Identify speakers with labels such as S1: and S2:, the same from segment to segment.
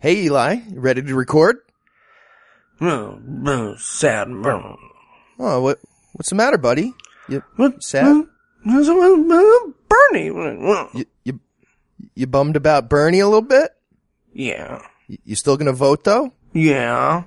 S1: Hey Eli, you ready to record?
S2: Sad. Oh.
S1: What what's the matter, buddy? You
S2: What?
S1: sad?
S2: Bernie.
S1: You you you bummed about Bernie a little bit?
S2: Yeah.
S1: You, you still gonna vote though?
S2: Yeah.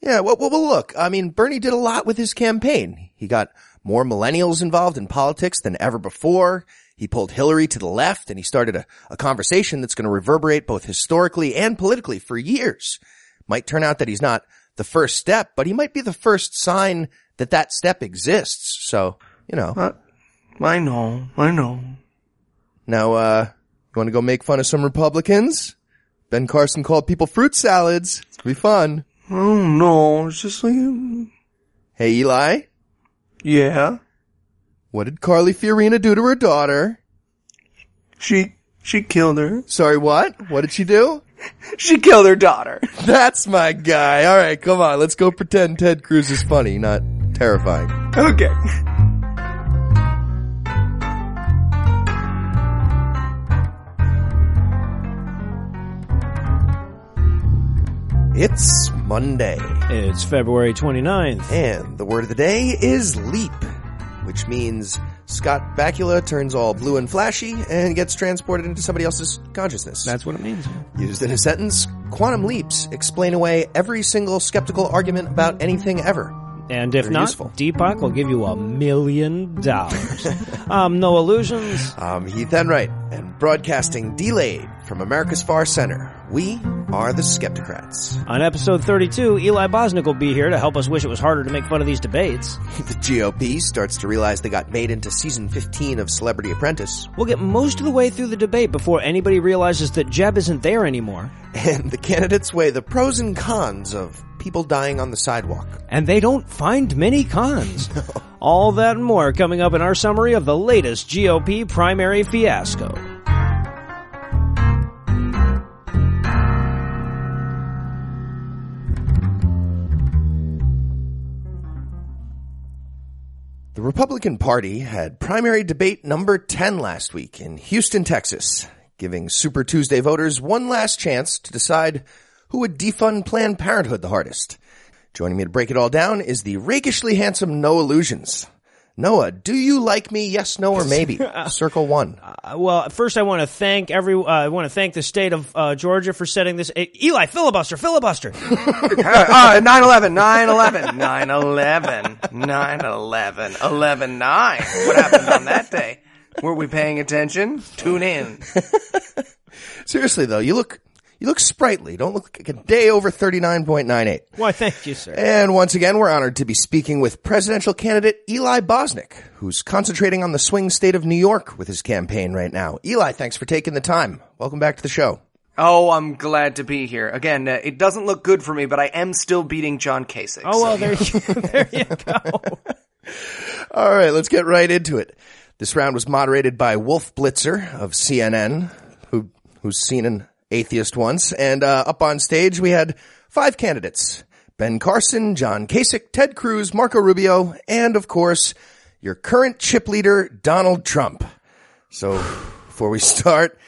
S1: Yeah. Well, well, well, look. I mean, Bernie did a lot with his campaign. He got more millennials involved in politics than ever before. He pulled Hillary to the left, and he started a, a conversation that's going to reverberate both historically and politically for years. Might turn out that he's not the first step, but he might be the first sign that that step exists. So, you know.
S2: Uh, I know. I know.
S1: Now, uh, you want to go make fun of some Republicans? Ben Carson called people fruit salads. It's be fun.
S2: Oh no. It's just like.
S1: Hey, Eli,
S2: Yeah.
S1: What did Carly Fiorina do to her daughter?
S2: She. She killed her.
S1: Sorry, what? What did she do?
S2: She killed her daughter.
S1: That's my guy. All right, come on. Let's go pretend Ted Cruz is funny, not terrifying.
S2: Okay.
S1: It's Monday,
S3: It's February 29th.
S1: and the word of the day is leap, which means Scott Bakula turns all blue and flashy and gets transported into somebody else's consciousness.
S3: That's what it means.
S1: Used in a sentence, quantum leaps explain away every single skeptical argument about anything ever.
S3: And if
S1: Very
S3: not,
S1: useful.
S3: Deepak will give you a million dollars. Um, Noah Lugeons.
S1: I'm Heath Enright, and broadcasting delayed from America's Far Center, we are the Skepticrats.
S3: On episode 32, Eli Bosnick will be here to help us wish it was harder to make fun of these debates.
S1: The GOP starts to realize they got made into season 15 of Celebrity Apprentice,
S3: We'll get most of the way through the debate before anybody realizes that Jeb isn't there anymore.
S1: and the candidates weigh the pros and cons of people dying on the sidewalk.
S3: And they don't find many cons. All that and more coming up in our summary of the latest GOP primary fiasco.
S1: The Republican Party had primary debate number 10 last week in Houston, Texas, giving Super Tuesday voters one last chance to decide who would defund Planned Parenthood the hardest. Joining me to break it all down is the rakishly handsome Noah Lugeons. Noah, do you like me? Yes, no, or maybe? Circle one.
S3: Uh, well, first I want to thank every. Uh, I want to thank the state of uh, Georgia for setting this. Eh, Eli, filibuster, filibuster.
S2: Uh, 9-11, 9-11, 9-11, 9-11, 11-9. What happened on that day? Were we paying attention? Tune in.
S1: Seriously though, you look, you look sprightly. Don't look like a day over 39.98.
S3: Why, thank you, sir.
S1: And once again, we're honored to be speaking with presidential candidate Eli Bosnick, who's concentrating on the swing state of New York with his campaign right now. Eli, thanks for taking the time. Welcome back to the show.
S2: Oh, I'm glad to be here. Again, uh, it doesn't look good for me, but I am still beating John Kasich.
S3: Oh well, there you, there you go.
S1: All right, let's get right into it. This round was moderated by Wolf Blitzer of CNN, who who's seen an atheist once, and uh, up on stage we had five candidates: Ben Carson, John Kasich, Ted Cruz, Marco Rubio, and of course your current chip leader Donald Trump. So, before we start,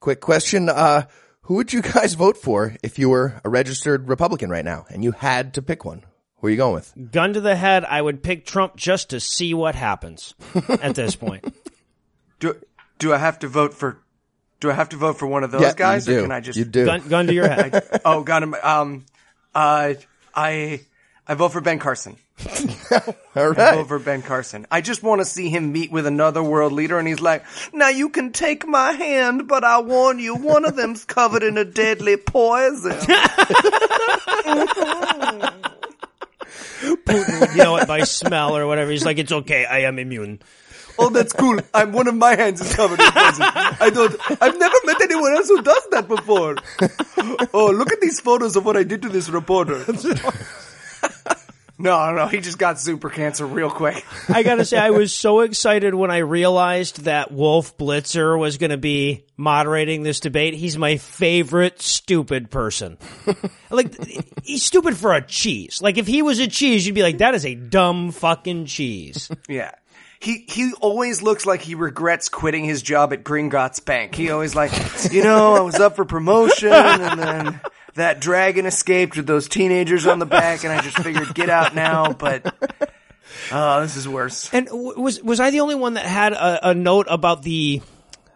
S1: quick question: uh, Who would you guys vote for if you were a registered Republican right now and you had to pick one? Who are you going with?
S3: Gun to the head, I would pick Trump just to see what happens. At this point,
S2: Do, do I have to vote for, do I have to vote for one of those
S1: Yeah,
S2: guys?
S1: you do.
S2: Or can I just,
S1: You do.
S3: gun, gun to your head.
S2: oh, got him. Um, uh, I, I vote for Ben Carson.
S1: All
S2: I
S1: right.
S2: vote for Ben Carson. I just want to see him meet with another world leader and he's like, now you can take my hand, but I warn you, one of them's covered in a deadly poison.
S3: Putin would yell it by smell or whatever. He's like, it's okay, I am immune.
S2: Oh, that's cool. I'm one of my hands is covered in poison. I don't, I've never met anyone else who does that before. Oh, look at these photos of what I did to this reporter. No, no, he just got super cancer real quick.
S3: I gotta say, I was so excited when I realized that Wolf Blitzer was gonna be moderating this debate. He's my favorite stupid person. like, he's stupid for a cheese. Like, if he was a cheese, you'd be like, that is a dumb fucking cheese.
S2: Yeah. He he always looks like he regrets quitting his job at Gringotts Bank. He always like, you know, I was up for promotion and then that dragon escaped with those teenagers on the back, and I just figured, get out now. But oh, this is worse.
S3: And was was I the only one that had a, a note about the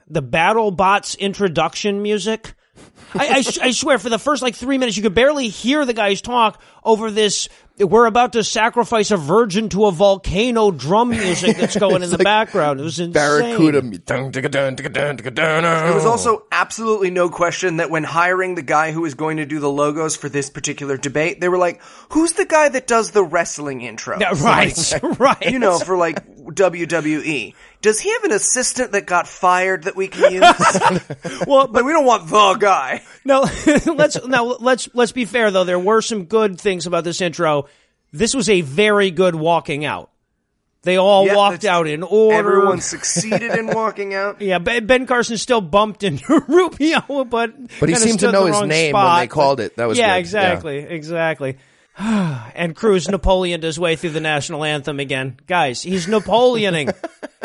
S3: the battle bots introduction music? I, I, I swear, for the first like three minutes, you could barely hear the guys talk over this. We're about to sacrifice a virgin to a volcano drum music that's going in the background. It was insane.
S1: Barracuda.
S2: There was also absolutely no question that when hiring the guy who was going to do the logos for this particular debate, they were like, "Who's the guy that does the wrestling intro?"
S3: Yeah, right, right.
S2: You know, for like WWE. Does he have an assistant that got fired that we can use?
S3: well,
S2: but we don't want the guy.
S3: No, let's now let's let's be fair though. There were some good things about this intro. This was a very good walking out. They all
S2: Yeah,
S3: walked out in order.
S2: Everyone succeeded in walking out.
S3: yeah, Ben Ben Carson still bumped into Rubio, but
S1: But he seemed to know his
S3: wrong
S1: name when they called it. That was
S3: yeah,
S1: good.
S3: exactly, exactly. and Cruz Napoleoned his way through the national anthem again. Guys, he's Napoleoning.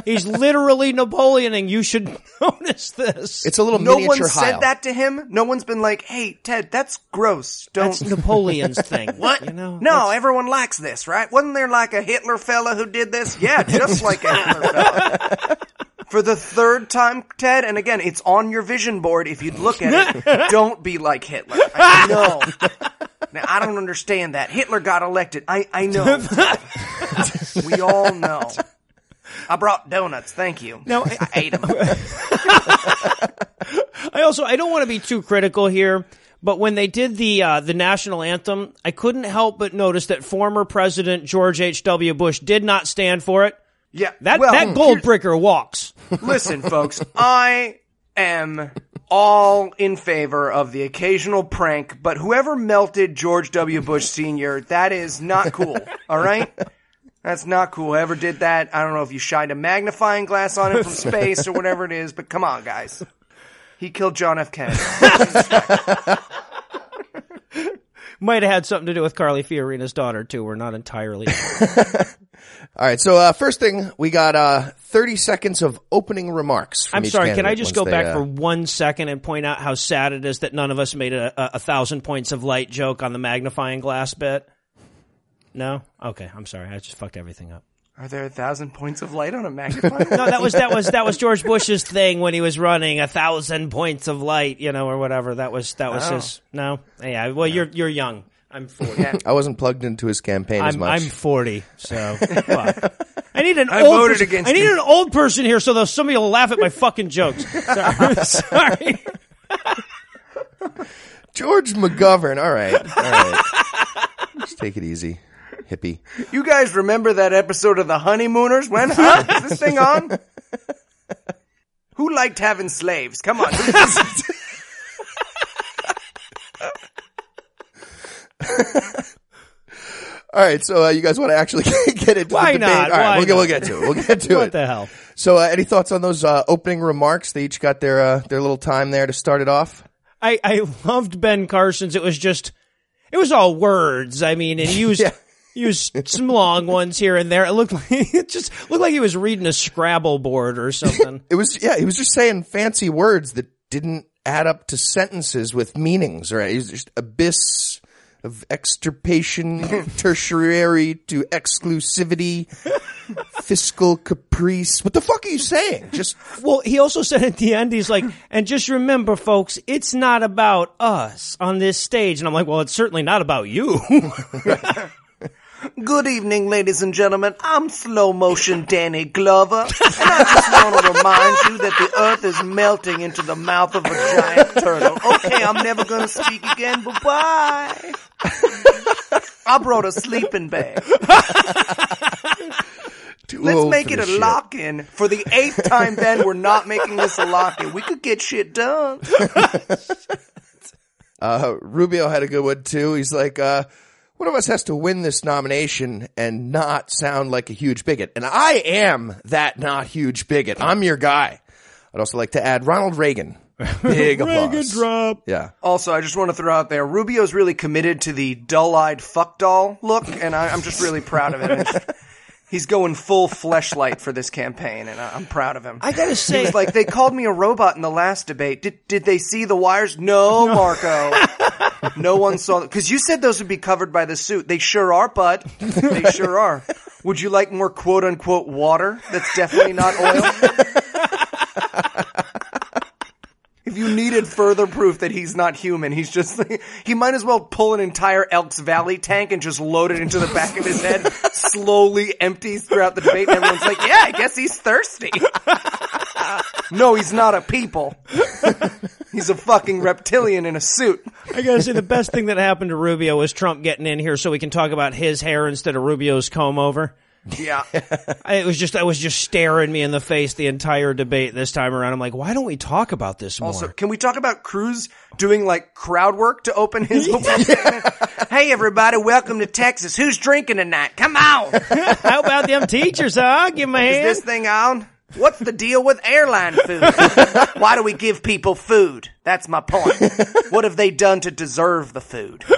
S3: he's literally Napoleoning. You should notice this.
S1: It's a little
S2: No
S1: miniature
S2: one said
S1: Heil.
S2: that to him. No one's been like, "Hey, Ted, that's gross. Don't."
S3: That's Napoleon's thing.
S2: what?
S3: You know?
S2: no, everyone likes this, right? Wasn't there like a Hitler fella who did this? Yeah, just like a Hitler fella. For the third time, Ted, and again, it's on your vision board. If you'd look at it, don't be like Hitler. I know. Now, I don't understand that. Hitler got elected. I, I know. we all know. I brought donuts. Thank you.
S3: No, I-
S2: I ate them.
S3: I also I don't want to be too critical here, but when they did the uh, the national anthem, I couldn't help but notice that former President George H. W. Bush did not stand for it.
S2: Yeah.
S3: That
S2: well,
S3: that hmm. gold bricker walks.
S2: Listen, folks, I am all in favor of the occasional prank, but whoever melted George W. Bush Sr., that is not cool. All right? That's not cool. Whoever did that, I don't know if you shined a magnifying glass on him from space or whatever it is, but come on, guys. He killed John F. Kennedy.
S3: Might have had something to do with Carly Fiorina's daughter too. We're not entirely.
S1: All right. So uh, first thing, we got uh, 30 seconds of opening remarks. From
S3: I'm
S1: each
S3: sorry. Can I just go
S1: they,
S3: back
S1: uh,
S3: for one second and point out how sad it is that none of us made a, a, a thousand points of light joke on the magnifying glass bit? No. Okay. I'm sorry. I just fucked everything up.
S2: Are there a thousand points of light on a magnifying
S3: No, that was that was that was George Bush's thing when he was running a thousand points of light, you know, or whatever. That was that was
S2: Oh.
S3: his. No, yeah. Well, you're you're young. I'm forty.
S1: I wasn't plugged into his campaign as
S3: I'm
S1: much.
S3: I'm forty. So fuck. I need an
S2: I
S3: old.
S2: voted
S3: person-
S2: against
S3: I need
S2: you.
S3: an old person here so that somebody will laugh at my fucking jokes. Sorry. Sorry.
S1: George McGovern. All right. All right. just take it easy, hippie.
S2: You guys remember that episode of The Honeymooners? When? Huh? Is this thing on? Who liked having slaves? Come on.
S1: All right. So uh, you guys want to actually get into
S3: Why
S1: the debate?
S3: not?
S1: All right.
S3: Why
S1: we'll, get, we'll get to it. We'll get to
S3: What
S1: it.
S3: the hell?
S1: So, uh, any thoughts on those uh, opening remarks? They each got their uh, their little time there to start it off.
S3: I I loved Ben Carson's. It was just, it was all words. I mean, and he used
S1: Yeah.
S3: used some long ones here and there. It looked like it just looked like he was reading a Scrabble board or something.
S1: It was yeah. He was just saying fancy words that didn't add up to sentences with meanings. Right? He's just abyss of extirpation, tertiary to exclusivity, fiscal caprice. What the fuck are you saying? Just
S3: Well, he also said at the end, he's like, and just remember, folks, it's not about us on this stage. And I'm like, well, it's certainly not about you.
S2: Good evening, ladies and gentlemen. I'm slow motion Danny Glover, and I just want to remind you that the earth is melting into the mouth of a giant turtle. Okay, I'm never gonna speak again. Bye bye. I brought a sleeping bag. Let's make it a lock in. For the eighth time, Ben, we're not making this a lock in. We could get shit done.
S1: Uh, Rubio had a good one too. He's like, uh, one of us has to win this nomination and not sound like a huge bigot. And I am that not huge bigot. I'm your guy. I'd also like to add Ronald Reagan. Big applause.
S3: drop.
S1: Yeah.
S2: Also, I just want to throw out there, Rubio's really committed to the dull-eyed fuck doll look, and I, I'm just really proud of it. He's going full fleshlight for this campaign, and I- I'm proud of him.
S3: I gotta say,
S2: He's like, they called me a robot in the last debate. Did did they see the wires? No, Marco. No one saw because you said those would be covered by the suit. They sure are, bud. They sure are. Would you like more quote unquote water? That's definitely not oil. If you needed further proof that he's not human, he's just he might as well pull an entire Elks Valley tank and just load it into the back of his head, slowly empties throughout the debate, and everyone's like, "Yeah, I guess he's thirsty." no, he's not a people. he's a fucking reptilian in a suit.
S3: I gotta say, the best thing that happened to Rubio was Trump getting in here so we can talk about his hair instead of Rubio's comb over.
S2: Yeah.
S3: I, it was just, I was just staring me in the face the entire debate this time around. I'm like, why don't we talk about this more?
S2: Also, can we talk about Cruz doing like crowd work to open his? Hey everybody, welcome to Texas. Who's drinking tonight? Come on.
S3: How about them teachers, huh? Give 'em a
S2: Is this thing on? What's the deal with airline food? Why do we give people food? That's my point. What have they done to deserve the food?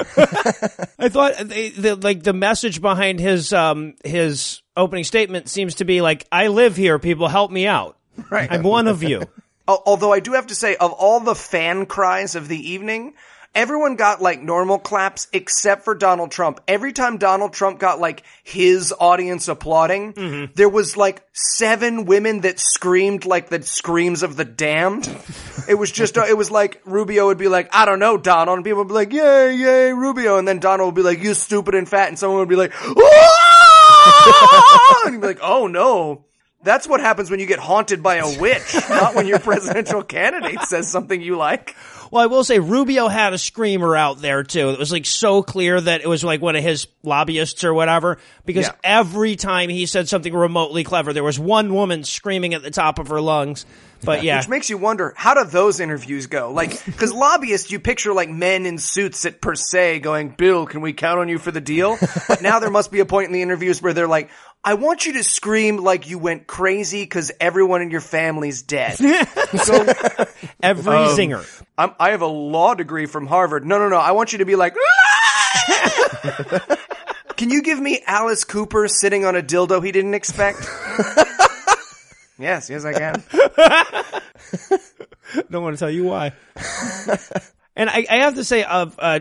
S3: I thought they, the, like the message behind his um his opening statement seems to be like, I live here, people help me out.
S2: Right.
S3: I'm one of you.
S2: Although I do have to say, of all the fan cries of the evening, everyone got like normal claps except for Donald Trump. Every time Donald Trump got like his audience applauding, mm-hmm. there was like seven women that screamed like the screams of the damned. It was just, uh, it was like Rubio would be like, I don't know, Donald, and people would be like, yay, yay, Rubio, and then Donald would be like, you stupid and fat, and someone would be like, and he'd be like, oh no. That's what happens when you get haunted by a witch, not when your presidential candidate says something you like.
S3: Well, I will say Rubio had a screamer out there too. It was like so clear that it was like one of his lobbyists or whatever. Because
S2: Yeah.
S3: every time he said something remotely clever, there was one woman screaming at the top of her lungs. But yeah,
S2: Which makes you wonder, how do those interviews go? Like, cause lobbyists, you picture like men in suits at per se going, Bill, can we count on you for the deal? But now there must be a point in the interviews where they're like, I want you to scream like you went crazy cause everyone in your family's dead. so,
S3: every
S2: Um,
S3: zinger.
S2: I'm, I have a law degree from Harvard. No, no, no. I want you to be like, can you give me Alice Cooper sitting on a dildo he didn't expect? yes, yes, I can.
S3: Don't want to tell you why. and I, I have to say, of uh,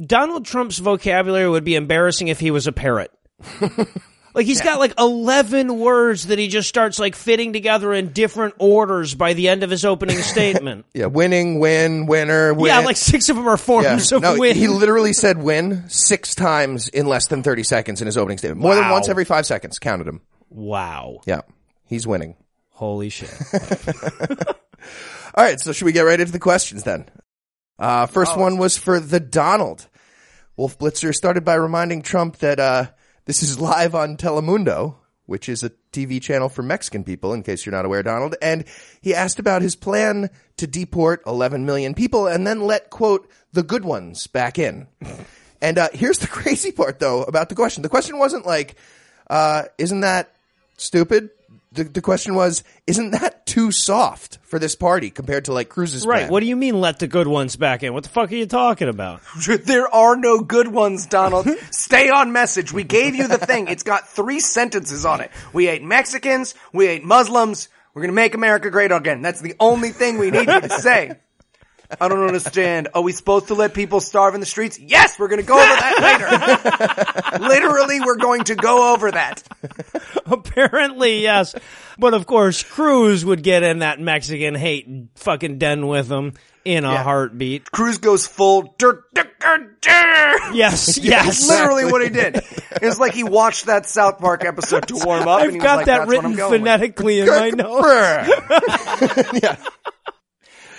S3: Donald Trump's vocabulary would be embarrassing if he was a parrot. Like he's got like eleven words that he just starts like fitting together in different orders by the end of his opening statement.
S1: Yeah, winning, win, winner, win.
S3: yeah, like six of them are forms
S1: Yeah.
S3: of
S1: No,
S3: win.
S1: he literally said win six times in less than 30 seconds in his opening statement. More than once every five seconds. Counted him.
S3: wow,
S1: Yeah, he's winning.
S3: holy shit!
S1: All right, so should we get right into the questions then? Uh, first one was for the Donald. Wolf Blitzer started by reminding Trump that uh, this is live on Telemundo, which is a TV channel for Mexican people, in case you're not aware, Donald. And he asked about his plan to deport 11 million people and then let, quote, the good ones back in. and uh, here's the crazy part, though, about the question. The question wasn't like, uh, isn't that stupid? The, the question was, isn't that too soft for this party compared to like Cruz's
S3: right?
S1: plan?
S3: What do you mean? Let the good ones back in? What the fuck are you talking about?
S2: There are no good ones, Donald. Stay on message. We gave you the thing. It's got three sentences on it. We ate Mexicans. We ate Muslims. We're gonna make America great again. That's the only thing we need you to say. I don't understand. Are we supposed to let people starve in the streets? Yes, we're gonna go over that later. Literally, we're going to go over that.
S3: Apparently, yes. But of course, Cruz would get in that Mexican hate fucking den with him in a
S2: Yeah.
S3: heartbeat.
S2: Cruz goes full dur, dur, dur, dur.
S3: Yes, yes.
S2: Literally what he did. It's like he watched that South Park episode to warm up. and
S3: I've
S2: he was
S3: got
S2: like,
S3: that
S2: "That's
S3: written
S2: I'm with."
S3: phonetically in my notes.
S1: Yeah.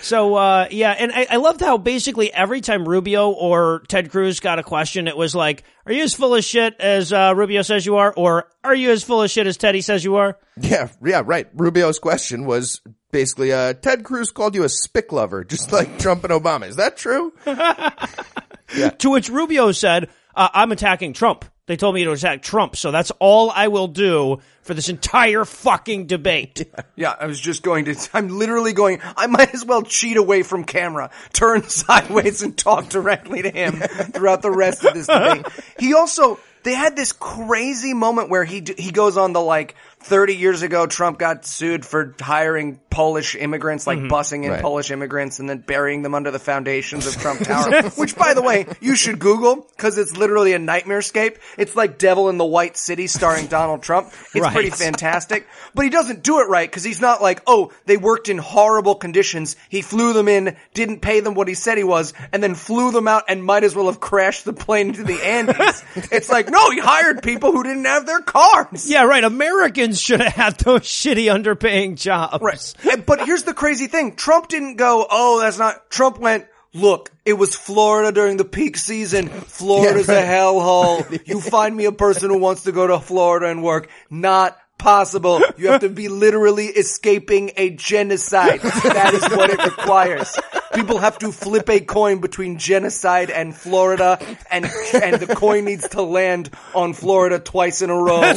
S3: So, uh, yeah, and I, I loved how basically every time Rubio or Ted Cruz got a question, it was like, are you as full of shit as, uh, Rubio says you are? Or are you as full of shit as Teddy says you are?
S1: Yeah, yeah, right. Rubio's question was basically, uh, Ted Cruz called you a spick lover, just like Trump and Obama. Is that true? yeah.
S3: To which Rubio said, uh, I'm attacking Trump. They told me to attack Trump, so that's all I will do for this entire fucking debate.
S2: Yeah, I was just going to, I'm literally going, I might as well cheat away from camera, turn sideways and talk directly to him throughout the rest of this debate. He also, they had this crazy moment where he, he goes on the like 30 years ago, Trump got sued for hiring Polish immigrants, like mm-hmm. busing in
S1: Right.
S2: Polish immigrants and then burying them under the foundations of Trump Tower. Which, by the way, you should Google because it's literally a nightmare scape. It's like Devil in the White City starring Donald Trump. It's
S3: Right.
S2: pretty fantastic. But he doesn't do it right because he's not like, oh, they worked in horrible conditions. He flew them in, didn't pay them what he said he was, and then flew them out and might as well have crashed the plane into the Andes. it's like, no, he hired people who didn't have their cars.
S3: Yeah, right. Americans should have had those shitty underpaying jobs.
S2: Right. And- But here's the crazy thing. Trump didn't go, oh, that's not, Trump went, look, it was Florida during the peak season. Florida's
S1: Yeah, right.
S2: a hellhole. You find me a person who wants to go to Florida and work. Not possible. You have to be literally escaping a genocide. That is what it requires. People have to flip a coin between genocide and Florida and, and the coin needs to land on Florida twice in a row.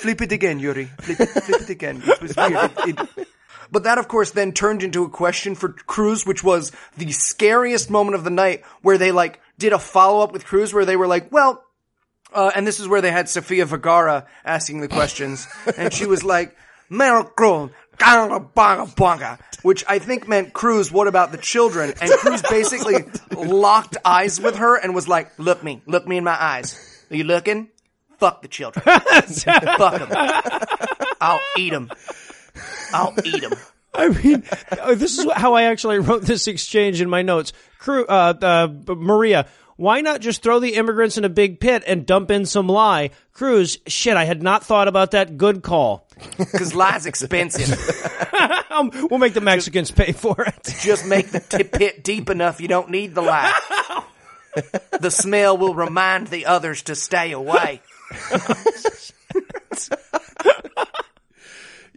S2: Flip it again, Yuri. Flip, it flip it again. It was weird. It- it- but that, of course, then turned into a question for Cruz, which was the scariest moment of the night, where they like did a follow up with Cruz, where they were like, "Well," uh, and this is where they had Sofia Vergara asking the questions, and she was like, "Meryl Crow." Which I think meant Cruz, what about the children? And Cruz basically locked eyes with her and was like, look me, look me in my eyes. Are you looking? Fuck the children. Fuck them. I'll eat them. I'll eat them.
S3: I mean, uh, this is how I actually wrote this exchange in my notes. Crew, uh, uh, Maria, why not just throw the immigrants in a big pit and dump in some lie? Cruz, shit, I had not thought about that. Good call.
S2: Because lie's expensive.
S3: Um, we'll make the Mexicans pay for it.
S2: Just make the t- pit deep enough you don't need the lie. The smell will remind the others to stay away.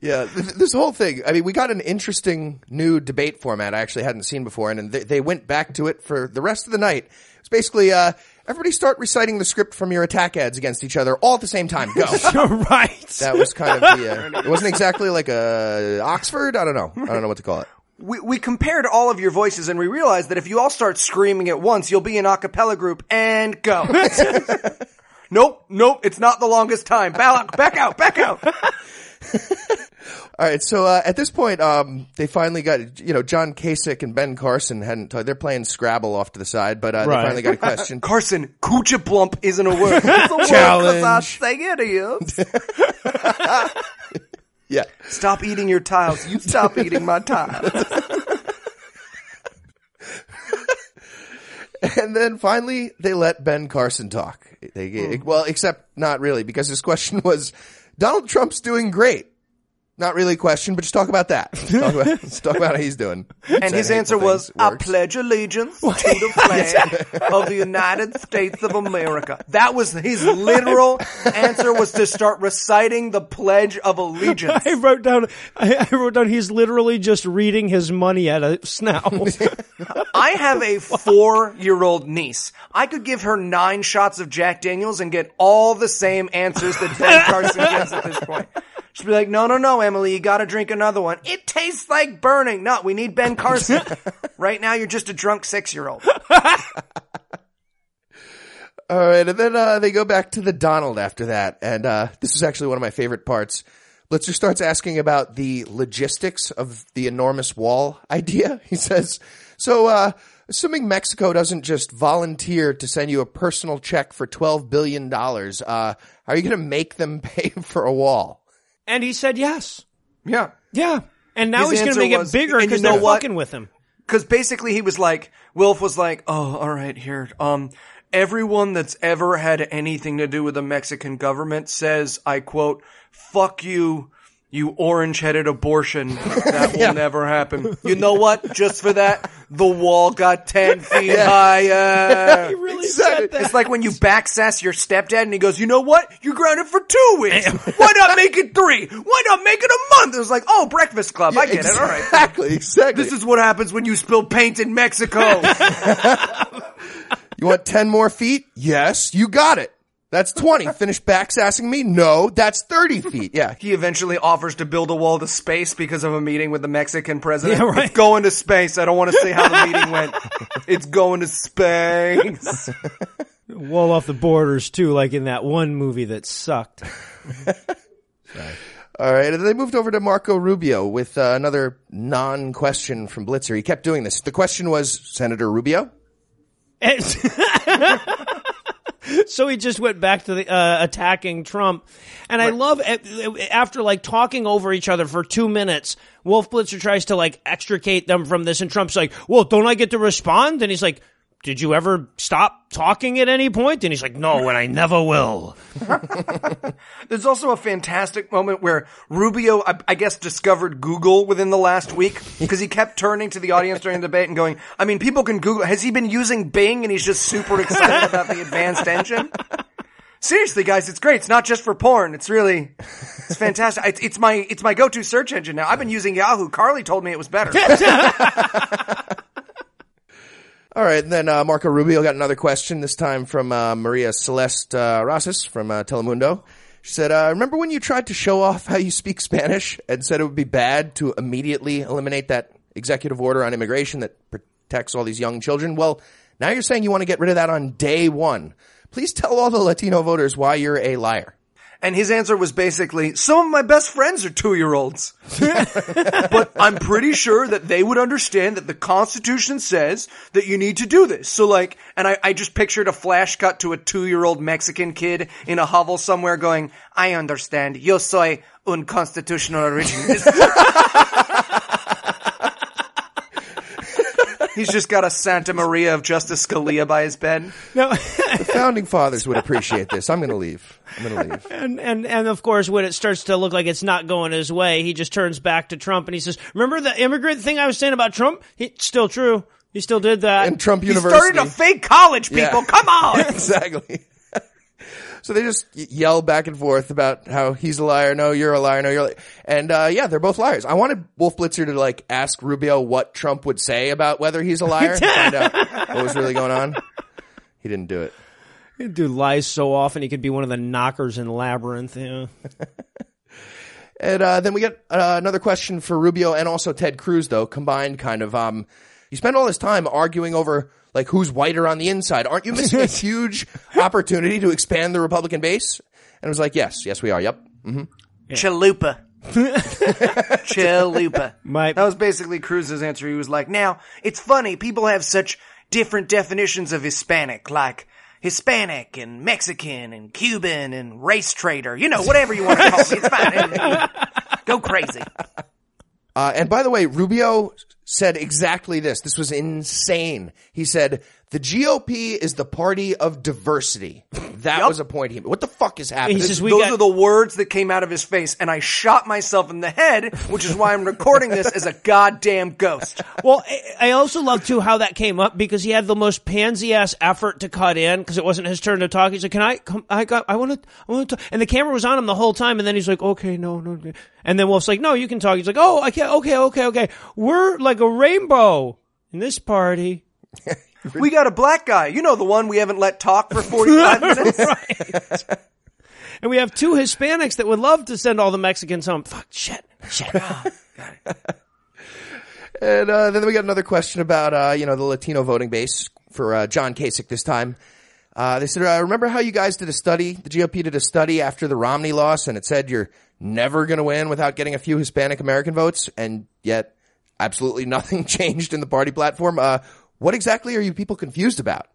S1: Yeah, th- th- this whole thing. I mean, we got an interesting new debate format I actually hadn't seen before, and they, they went back to it for the rest of the night. It's basically uh, everybody start reciting the script from your attack ads against each other all at the same time. Go.
S3: right.
S1: that was kind of the. Uh, it wasn't exactly like a Oxford. I don't know. I don't know what to call it.
S2: We, we compared all of your voices and we realized that if you all start screaming at once, you'll be an a cappella group and go. nope, nope, it's not the longest time. Back, back out, back out.
S1: All right, so uh, at this point, um, they finally got you know John Kasich and Ben Carson hadn't. T- they're playing Scrabble off to the side, but uh,
S3: Right.
S1: they finally got a question.
S2: Carson, coochie plump isn't a word. It's a word 'cause I
S1: Challenge.
S2: say it is.
S1: yeah,
S2: Stop eating your tiles. You stop eating my tiles.
S1: and then finally they let Ben Carson talk. They hmm. well, except not really because his question was Donald Trump's doing great. Not really a question, but just talk about that. Talk about, let's talk about how he's doing.
S2: And his answer was,
S1: things
S2: I pledge allegiance to the flag of the United States of America. That was his literal answer was to start reciting the Pledge of Allegiance.
S3: I wrote down. I, I wrote down. He's literally just reading his money at a snout.
S2: I have a four-year-old niece. I could give her nine shots of Jack Daniels and get all the same answers that Ben Carson gets at this point. She'd be like, no, no, no, Emily, you gotta drink another one. It tastes like burning. No, we need Ben Carson. right now, you're just a drunk six-year-old.
S1: All right, and then uh, they go back to the Donald after that, and uh, this is actually one of my favorite parts. Blitzer starts asking about the logistics of the enormous wall idea. He says, "So, uh, assuming Mexico doesn't just volunteer to send you a personal check for twelve billion dollars, uh, how are you going to make them pay for a wall?"
S3: And he said yes.
S2: Yeah.
S3: Yeah. And now
S2: His
S3: he's going to make
S2: was-
S3: it bigger
S2: and you
S3: because
S2: know
S3: they're
S2: what?
S3: fucking with him.
S2: Cause basically he was like, Wolf was like, oh, alright, here, um, everyone that's ever had anything to do with the Mexican government says, I quote, fuck you, you orange-headed abortion. That will never happen. You know what? Just for that, the wall got 10 feet higher.
S3: He really
S1: Exactly.
S3: said that.
S2: It's like when you backsass your stepdad and he goes, you know what? You're grounded for two weeks. Why not make it three? Why not make it a month? It was like, oh, Breakfast Club. I get it. All right.
S1: Exactly, exactly.
S2: This is what happens when you spill paint in Mexico.
S1: you want ten more feet? Yes, you got it. That's twenty. Finish backsassing me? No, that's thirty feet. Yeah,
S2: he eventually offers to build a wall to space because of a meeting with the Mexican president.
S3: Yeah, right.
S2: It's going to space. I don't want to say how the meeting went. It's going to space.
S3: Wall off the borders too, like in that one movie that sucked.
S1: All right, and then they moved over to Marco Rubio with uh, another non-question from Blitzer. He kept doing this. The question was, Senator Rubio?
S3: So he just went back to the uh, attacking Trump, and I love uh, after like talking over each other for two minutes. Wolf Blitzer tries to like extricate them from this, and Trump's like, "Well, don't I get to respond?" And he's like, "Did you ever stop talking at any point?" And he's like, "No, and I never will."
S2: There's also a fantastic moment where Rubio, I, I guess, discovered Google within the last week because he kept turning to the audience during the debate and going, I mean, people can Google. Has he been using Bing and he's just super excited about the advanced engine? Seriously, guys, it's great. It's not just for porn. It's really, it's fantastic. It's, it's my, it's my go-to search engine now. I've been using Yahoo. Carly told me it was better.
S1: All right, then uh, Marco Rubio got another question, this time from uh, Maria Celeste uh, Rosas from uh, Telemundo. She said, uh, remember when you tried to show off how you speak Spanish and said it would be bad to immediately eliminate that executive order on immigration that protects all these young children? Well, now you're saying you want to get rid of that on day one. Please tell all the Latino voters why you're a liar.
S2: And his answer was basically, some of my best friends are two year olds. but I'm pretty sure that they would understand that the Constitution says that you need to do this. So like, and I, I just pictured a flash cut to a two year old Mexican kid in a hovel somewhere going, I understand. Yo soy un constitutional originalist. He's just got a Santa Maria of Justice Scalia by his bed.
S3: No,
S1: The founding fathers would appreciate this. I'm going to leave. I'm going to leave.
S3: and and and of course, when it starts to look like it's not going his way, he just turns back to Trump and he says, "Remember the immigrant thing I was saying about Trump? It's still true. He still did that."
S1: And Trump
S2: He
S1: University.
S2: started a fake college, people.
S1: Yeah.
S2: Come on.
S1: exactly. So they just yell back and forth about how he's a liar. No, you're a liar. No, you're liar. And, uh, yeah, they're both liars. I wanted Wolf Blitzer to like ask Rubio what Trump would say about whether he's a liar to find out what was really going on. He didn't do it.
S3: He do lies so often he could be one of the knockers in Labyrinth. Yeah.
S1: And, uh, then we get uh, another question for Rubio and also Ted Cruz though, combined kind of, um, you spend all this time arguing over like who's whiter on the inside. Aren't you missing a huge opportunity to expand the Republican base? And it was like, yes, yes, we are. Yep. Mm-hmm.
S2: Chalupa. Chalupa.
S3: My-
S2: that was basically Cruz's answer. He was like, now, it's funny, people have such different definitions of Hispanic, like Hispanic and Mexican and Cuban and race trader. You know, whatever you want to call me. It's fine. Go crazy.
S1: Uh, and by the way, Rubio said exactly this. This was insane. He said, the GOP is the party of diversity. That
S2: Yup.
S1: was a point he made. What the fuck is happening?
S3: Says,
S2: Those
S3: got-
S2: are the words that came out of his face, and I shot myself in the head, which is why I'm recording this as a goddamn ghost.
S3: Well, I- I also love too how that came up because he had the most pansy ass effort to cut in because it wasn't his turn to talk. He's like, "Can I come? I got. I want to. I want to." And the camera was on him the whole time. And then he's like, "Okay, no, no." no." And then Wolf's like, "No, you can talk." He's like, "Oh, I can't. Okay, okay, okay. We're like a rainbow in this party."
S2: We got a black guy. You know the one we haven't let talk for 45 minutes?
S3: And we have two Hispanics that would love to send all the Mexicans home. Fuck, shit, shit.
S1: and uh, then we got another question about, uh, you know, the Latino voting base for uh, John Kasich this time. Uh, they said, uh, remember how you guys did a study, the GOP did a study after the Romney loss and it said you're never going to win without getting a few Hispanic American votes and yet absolutely nothing changed in the party platform. Uh, what exactly are you people confused about?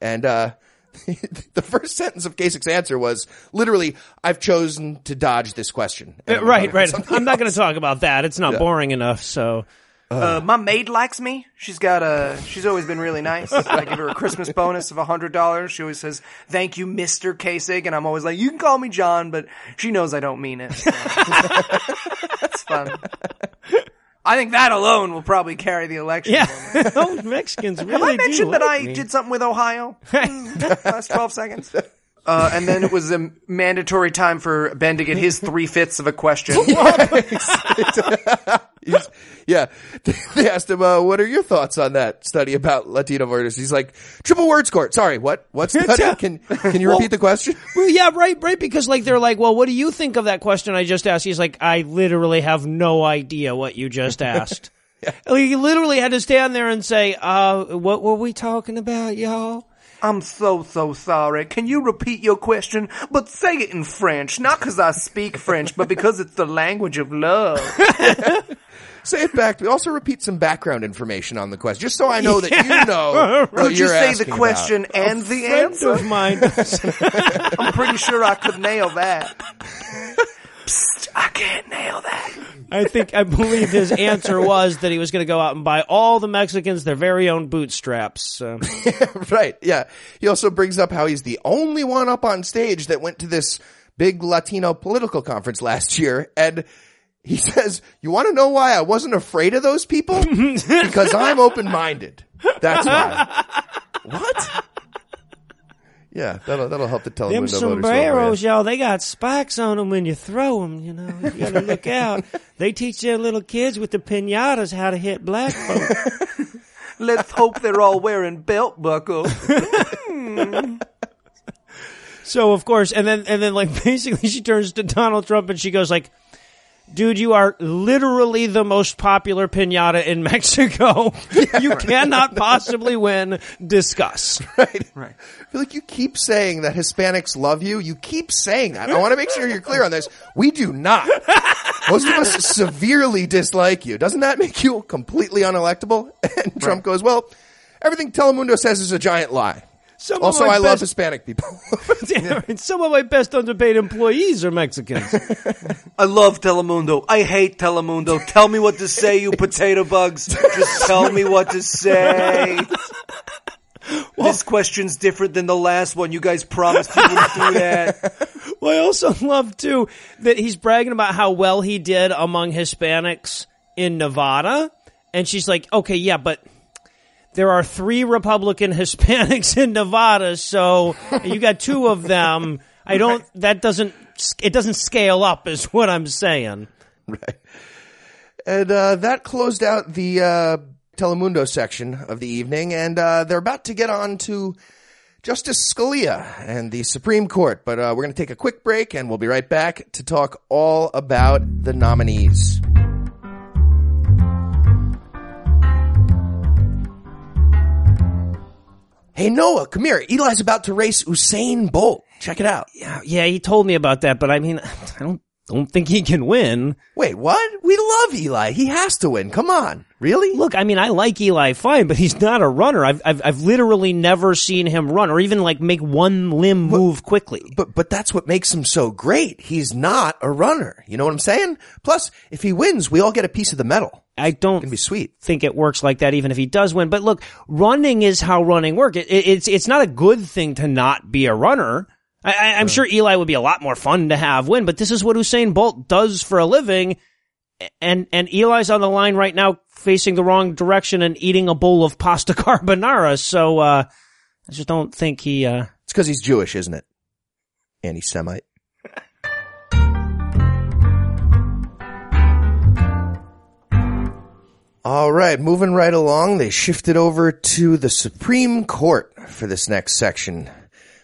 S1: And, uh, the first sentence of Kasich's answer was literally, I've chosen to dodge this question. And
S3: right, right. I'm not going to talk about that. It's not boring enough. So
S2: Uh, my maid likes me. She's got a. She's always been really nice. I give her a Christmas bonus of a hundred dollars. She always says, "Thank you, Mister Kasich," and I'm always like, "You can call me John," but she knows I don't mean it. so. it's fun. I think that alone will probably carry the election.
S3: yeah, those Mexicans really
S2: Have I
S3: do
S2: mentioned that
S3: like
S2: I
S3: me.
S2: did something with Ohio? Hmm, Last twelve seconds. Uh, and then it was a mandatory time for Ben to get his three fifths of a question.
S1: Yeah. They asked him, uh, what are your thoughts on that study about Latino voters? He's like, triple word score. Sorry, what? What study? Can, can you repeat the question?
S3: Well, yeah, right, right. Because like they're like, well, what do you think of that question I just asked? He's like, I literally have no idea what you just asked. He literally had to stand there and say, uh, what were we talking about, y'all?
S2: I'm so, so sorry. Can you repeat your question? But say it in French. Not because I speak French, but because it's the language of love.
S1: Say it back. We also repeat some background information on the question, just so I know that you know what
S2: Could you
S1: you're
S2: say the
S1: asking
S2: question
S1: about.
S2: and the
S3: Friend
S2: answer?
S3: of mine.
S2: I'm pretty sure I could nail that. Psst, I can't nail that.
S3: I think, I believe his answer was that he was going to go out and buy all the Mexicans their very own bootstraps. So.
S1: right. Yeah. He also brings up how he's the only one up on stage that went to this big Latino political conference last year. And he says, you want to know why I wasn't afraid of those people? because I'm open-minded. That's why. what? Yeah, that'll, that'll help the Telemundo
S3: Them
S1: voters over,
S3: sombreros,
S1: yeah.
S3: y'all, they got spikes on them when you throw them, you know. You gotta look out. They teach their little kids with the pinatas how to hit black folks.
S2: Let's hope they're all wearing belt buckles.
S3: So of course, and then and then like basically she turns to Donald Trump and she goes like, "Dude, you are literally the most popular pinata in Mexico. you cannot possibly win. Discuss."
S1: Right. Right. I feel like you keep saying that Hispanics love you. You keep saying that. I want to make sure you're clear on this. We do not. Most of us severely dislike you. Doesn't that make you completely unelectable? And Trump goes, well, everything Telemundo says is a giant lie.
S3: Some of
S1: Also,
S3: my
S1: I love Hispanic people.
S3: And Some of my best underpaid employees are Mexicans.
S2: I love Telemundo. I hate Telemundo. Tell me what to say, you potato bugs. Just tell me what to say. this question's different than the last one. You guys promised you wouldn't do that.
S3: Well, I also love too that he's bragging about how well he did among Hispanics in Nevada, and she's like, "Okay, yeah, but." There are three Republican Hispanics in Nevada, so you got two of them. I don't. That doesn't. It doesn't scale up, is what I'm saying.
S1: right. And uh, that closed out the uh, Telemundo section of the evening, and uh, they're about to get on to Justice Scalia and the Supreme Court. But uh, we're going to take a quick break, and we'll be right back to talk all about the nominees. Hey Noah, come here. Eli's about to race Usain Bolt. Check it out.
S3: Yeah, yeah, he told me about that, but I mean, I don't don't think he can win.
S1: Wait, what? We love Eli. He has to win. Come on. Really?
S3: Look, I mean, I like Eli fine, but he's not a runner. I've, I've, I've literally never seen him run or even like make one limb move quickly.
S1: But but that's what makes him so great. He's not a runner. You know what I'm saying? Plus, if he wins, we all get a piece of the medal.
S3: I don't
S1: be sweet.
S3: think it works like that, even if he does win. But look, running is how running works. It, it, it's it's not a good thing to not be a runner. I, I, I'm sure Eli would be a lot more fun to have win, but this is what Usain Bolt does for a living. And and Eli's on the line right now, facing the wrong direction and eating a bowl of pasta carbonara. So uh, I just don't think he. Uh,
S1: It's because he's Jewish, isn't it? Anti-Semite. All right, moving right along, they shifted over to the Supreme Court for this next section.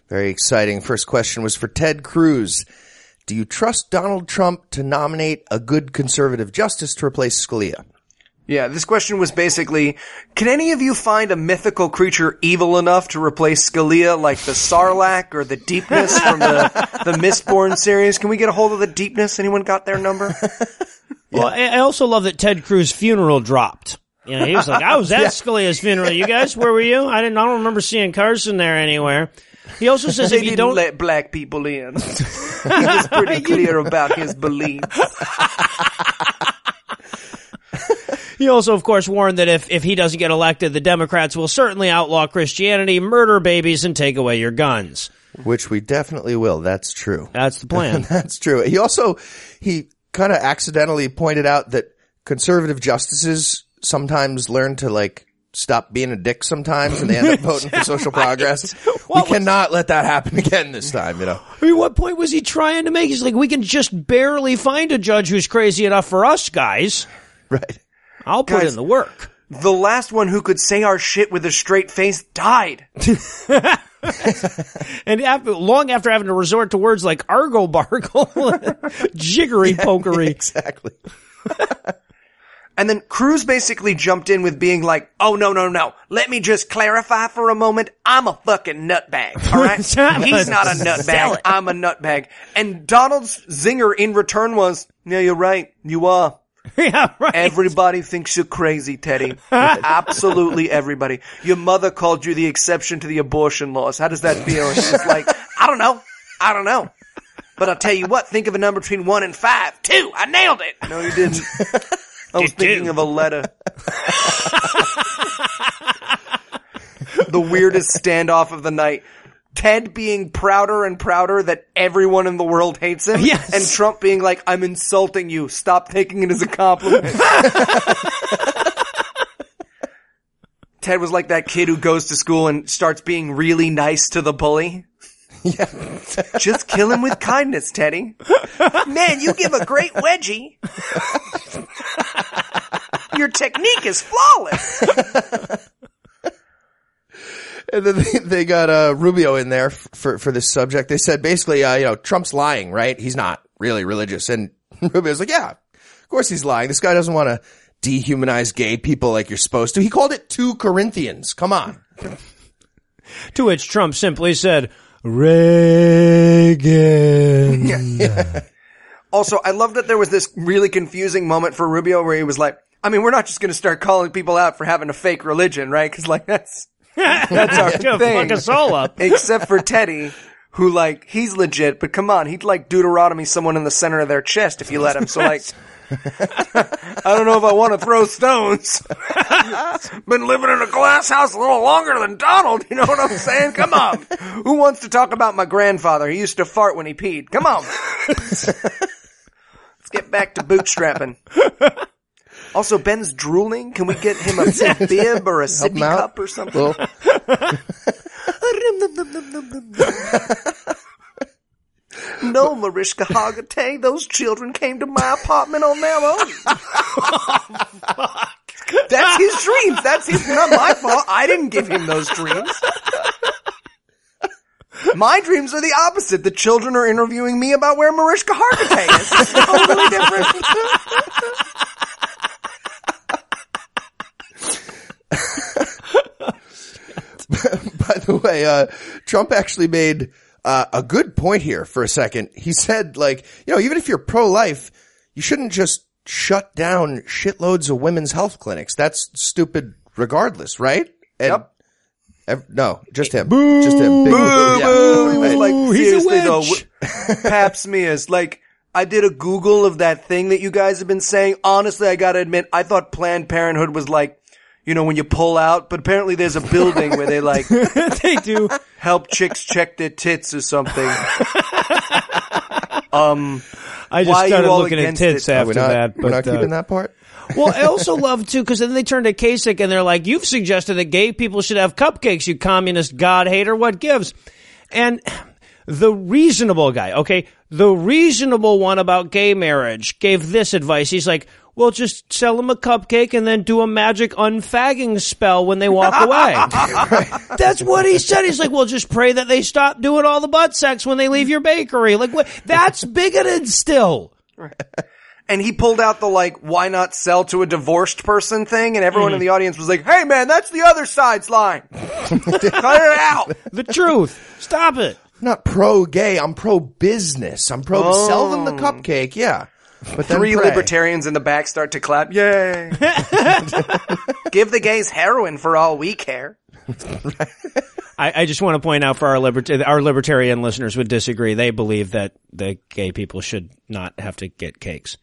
S1: Very exciting. First question was for Ted Cruz. Do you trust Donald Trump to nominate a good conservative justice to replace Scalia?
S2: Yeah, this question was basically, can any of you find a mythical creature evil enough to replace Scalia like the Sarlacc or the Deepness from the, the Mistborn series? Can we get a hold of the Deepness? Anyone got their number?
S3: Well, I I also love that Ted Cruz's funeral dropped. You know, he was like, "I was at Scalia's funeral. You guys, where were you? I didn't. I don't remember seeing Carson there anywhere." He also says,
S2: They
S3: "If
S2: didn't
S3: don't,
S2: let black people in. he was pretty clear about his beliefs.
S3: he also, of course, warned that if if he doesn't get elected, the Democrats will certainly outlaw Christianity, murder babies, and take away your guns."
S1: Which we definitely will. That's true.
S3: That's the plan.
S1: That's true. He also he kind of accidentally pointed out that conservative justices sometimes learn to like stop being a dick sometimes, and they end up voting for social progress. we
S3: was-
S1: cannot let that happen again this time. You know,
S3: I mean, what point was he trying to make? He's like, "We can just barely find a judge who's crazy enough for us, guys.
S1: right?
S3: I'll put
S2: Guys-
S3: in the work."
S2: The last one who could say our shit with a straight face died.
S3: And after, long after having to resort to words like argle bargle, jiggery pokery.
S1: Exactly.
S2: And then Cruz basically jumped in with being like, oh no, no, no. Let me just clarify for a moment. I'm a fucking nutbag. Alright? He's not a nutbag. I'm a nutbag. And Donald's zinger in return was, yeah, you're right. You are.
S3: yeah, right.
S2: Everybody thinks you're crazy, Teddy. Absolutely everybody. Your mother called you the exception to the abortion laws. How does that feel? And she's like, I don't know. I don't know. But I'll tell you what, think of a number between one and five. Two. I nailed it. No, you didn't. I was thinking of a letter. the weirdest standoff of the night. Ted being prouder and prouder that everyone in the world hates him.
S3: Yes.
S2: And Trump being like, I'm insulting you. Stop taking it as a compliment. Ted was like that kid who goes to school and starts being really nice to the bully.
S1: Yeah.
S2: Just kill him with kindness, Teddy. Man, you give a great wedgie. Your technique is flawless.
S1: And then they, they got uh, Rubio in there for for this subject. They said basically, uh, you know, Trump's lying, right? He's not really religious, and Rubio's like, yeah, of course he's lying. This guy doesn't want to dehumanize gay people like you're supposed to. He called it two Corinthians. Come on.
S3: To which Trump simply said, Reagan.
S2: Also, I love that there was this really confusing moment for Rubio where he was like, I mean, we're not just going to start calling people out for having a fake religion, right? Because like that's that's our thing.
S3: fuck us all up.
S2: Except for Teddy, who like he's legit, but come on, he'd like Deuteronomy someone in the center of their chest if you let him. So like, I don't know if I want to throw stones. Been living in a glass house a little longer than Donald. You know what I'm saying? Come on. Who wants to talk about my grandfather? He used to fart when he peed. Come on. Let's get back to bootstrapping. Also, Ben's drooling. Can we get him a bib or a sippy cup or something?
S1: Well,
S2: No, Mariska Hargitay, those children came to my apartment on their own. That's his dreams. That's his, not my fault. I didn't give him those dreams. My dreams are the opposite. The children are interviewing me about where Mariska Hargitay is. It's totally different.
S1: the way, uh, Trump actually made uh, a good point here for a second. He said, like, you know, even if you're pro-life, you shouldn't just shut down shitloads of women's health clinics. That's stupid regardless, right? And
S2: Yep.
S1: ev- no, just him. Just him. Big
S2: Boo,
S1: yeah.
S2: boo.
S1: Right.
S2: like,
S3: he's a
S2: seriously though,
S3: witch.
S2: w- pap smears. Like, I did a Google of that thing that you guys have been saying. Honestly, I gotta admit, I thought Planned Parenthood was like, you know, when you pull out, but apparently there's a building where they like
S3: they do.
S2: help chicks check their tits or something. um,
S3: I just
S2: Why are you
S3: started
S2: all
S3: looking at
S2: against
S3: tits
S2: it?
S1: We're
S3: after
S1: not,
S3: that.
S1: we're not
S3: But, uh,
S1: keeping that part.
S3: well, I also love too because then they turned to Kasich and they're like, "You've suggested that gay people should have cupcakes, you communist god hater. What gives?" And the reasonable guy, okay, the reasonable one about gay marriage gave this advice. He's like, "Well, just sell them a cupcake and then do a magic unfagging spell when they walk away." That's what he said. He's like, "Well, just pray that they stop doing all the butt sex when they leave your bakery." Like, what? That's bigoted still.
S2: and he pulled out the like, why not sell to a divorced person thing, and everyone in mm-hmm. the audience was like, "Hey, man, that's the other side's line. Cut it out."
S3: The truth. Stop it.
S1: I'm not pro-gay. I'm pro-business. I'm pro sell them the oh. cupcake. Yeah. But then
S2: Three
S1: pray.
S2: libertarians in the back start to clap. Yay! Give the gays heroin for all we care.
S3: I, I just want to point out for our libert- our libertarian listeners would disagree. They believe that the gay people should not have to get cakes.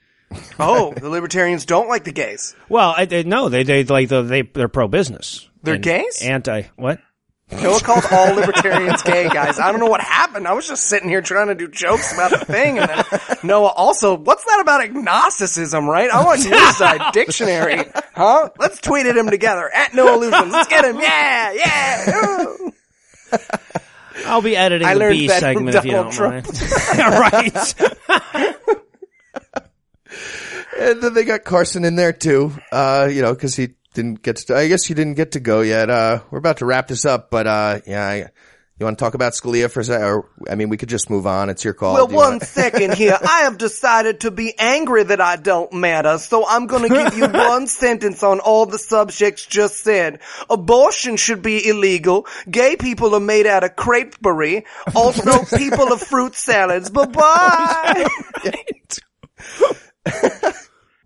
S2: Oh, the libertarians don't like the gays.
S3: Well, I, they, no, they they like the, they they're pro business.
S2: They're gays?
S3: Anti what?
S2: Noah called all libertarians gay guys. I don't know what happened. I was just sitting here trying to do jokes about the thing, and then Noah also, what's that about agnosticism, right? I want your side dictionary, huh? Let's tweet at him together at Noah Lugeons. Let's get him. Yeah, yeah. ooh.
S3: I'll be editing
S2: I
S3: the
S2: learned
S3: B
S2: that from
S3: segment if you don't mind. right.
S1: And then they got Carson in there too, uh, you know, cause he didn't get to, I guess you didn't get to go yet. Uh, we're about to wrap this up, but, uh, yeah, I You want to talk about Scalia for a second? Or, I mean, we could just move on. It's your call.
S2: Well,
S1: you
S2: one
S1: wanna-
S2: second here. I have decided to be angry that I don't matter, so I'm gonna give you one sentence on all the subjects just said. Abortion should be illegal. Gay people are made out of crepeberry. Also, people of fruit salads. Bye bye.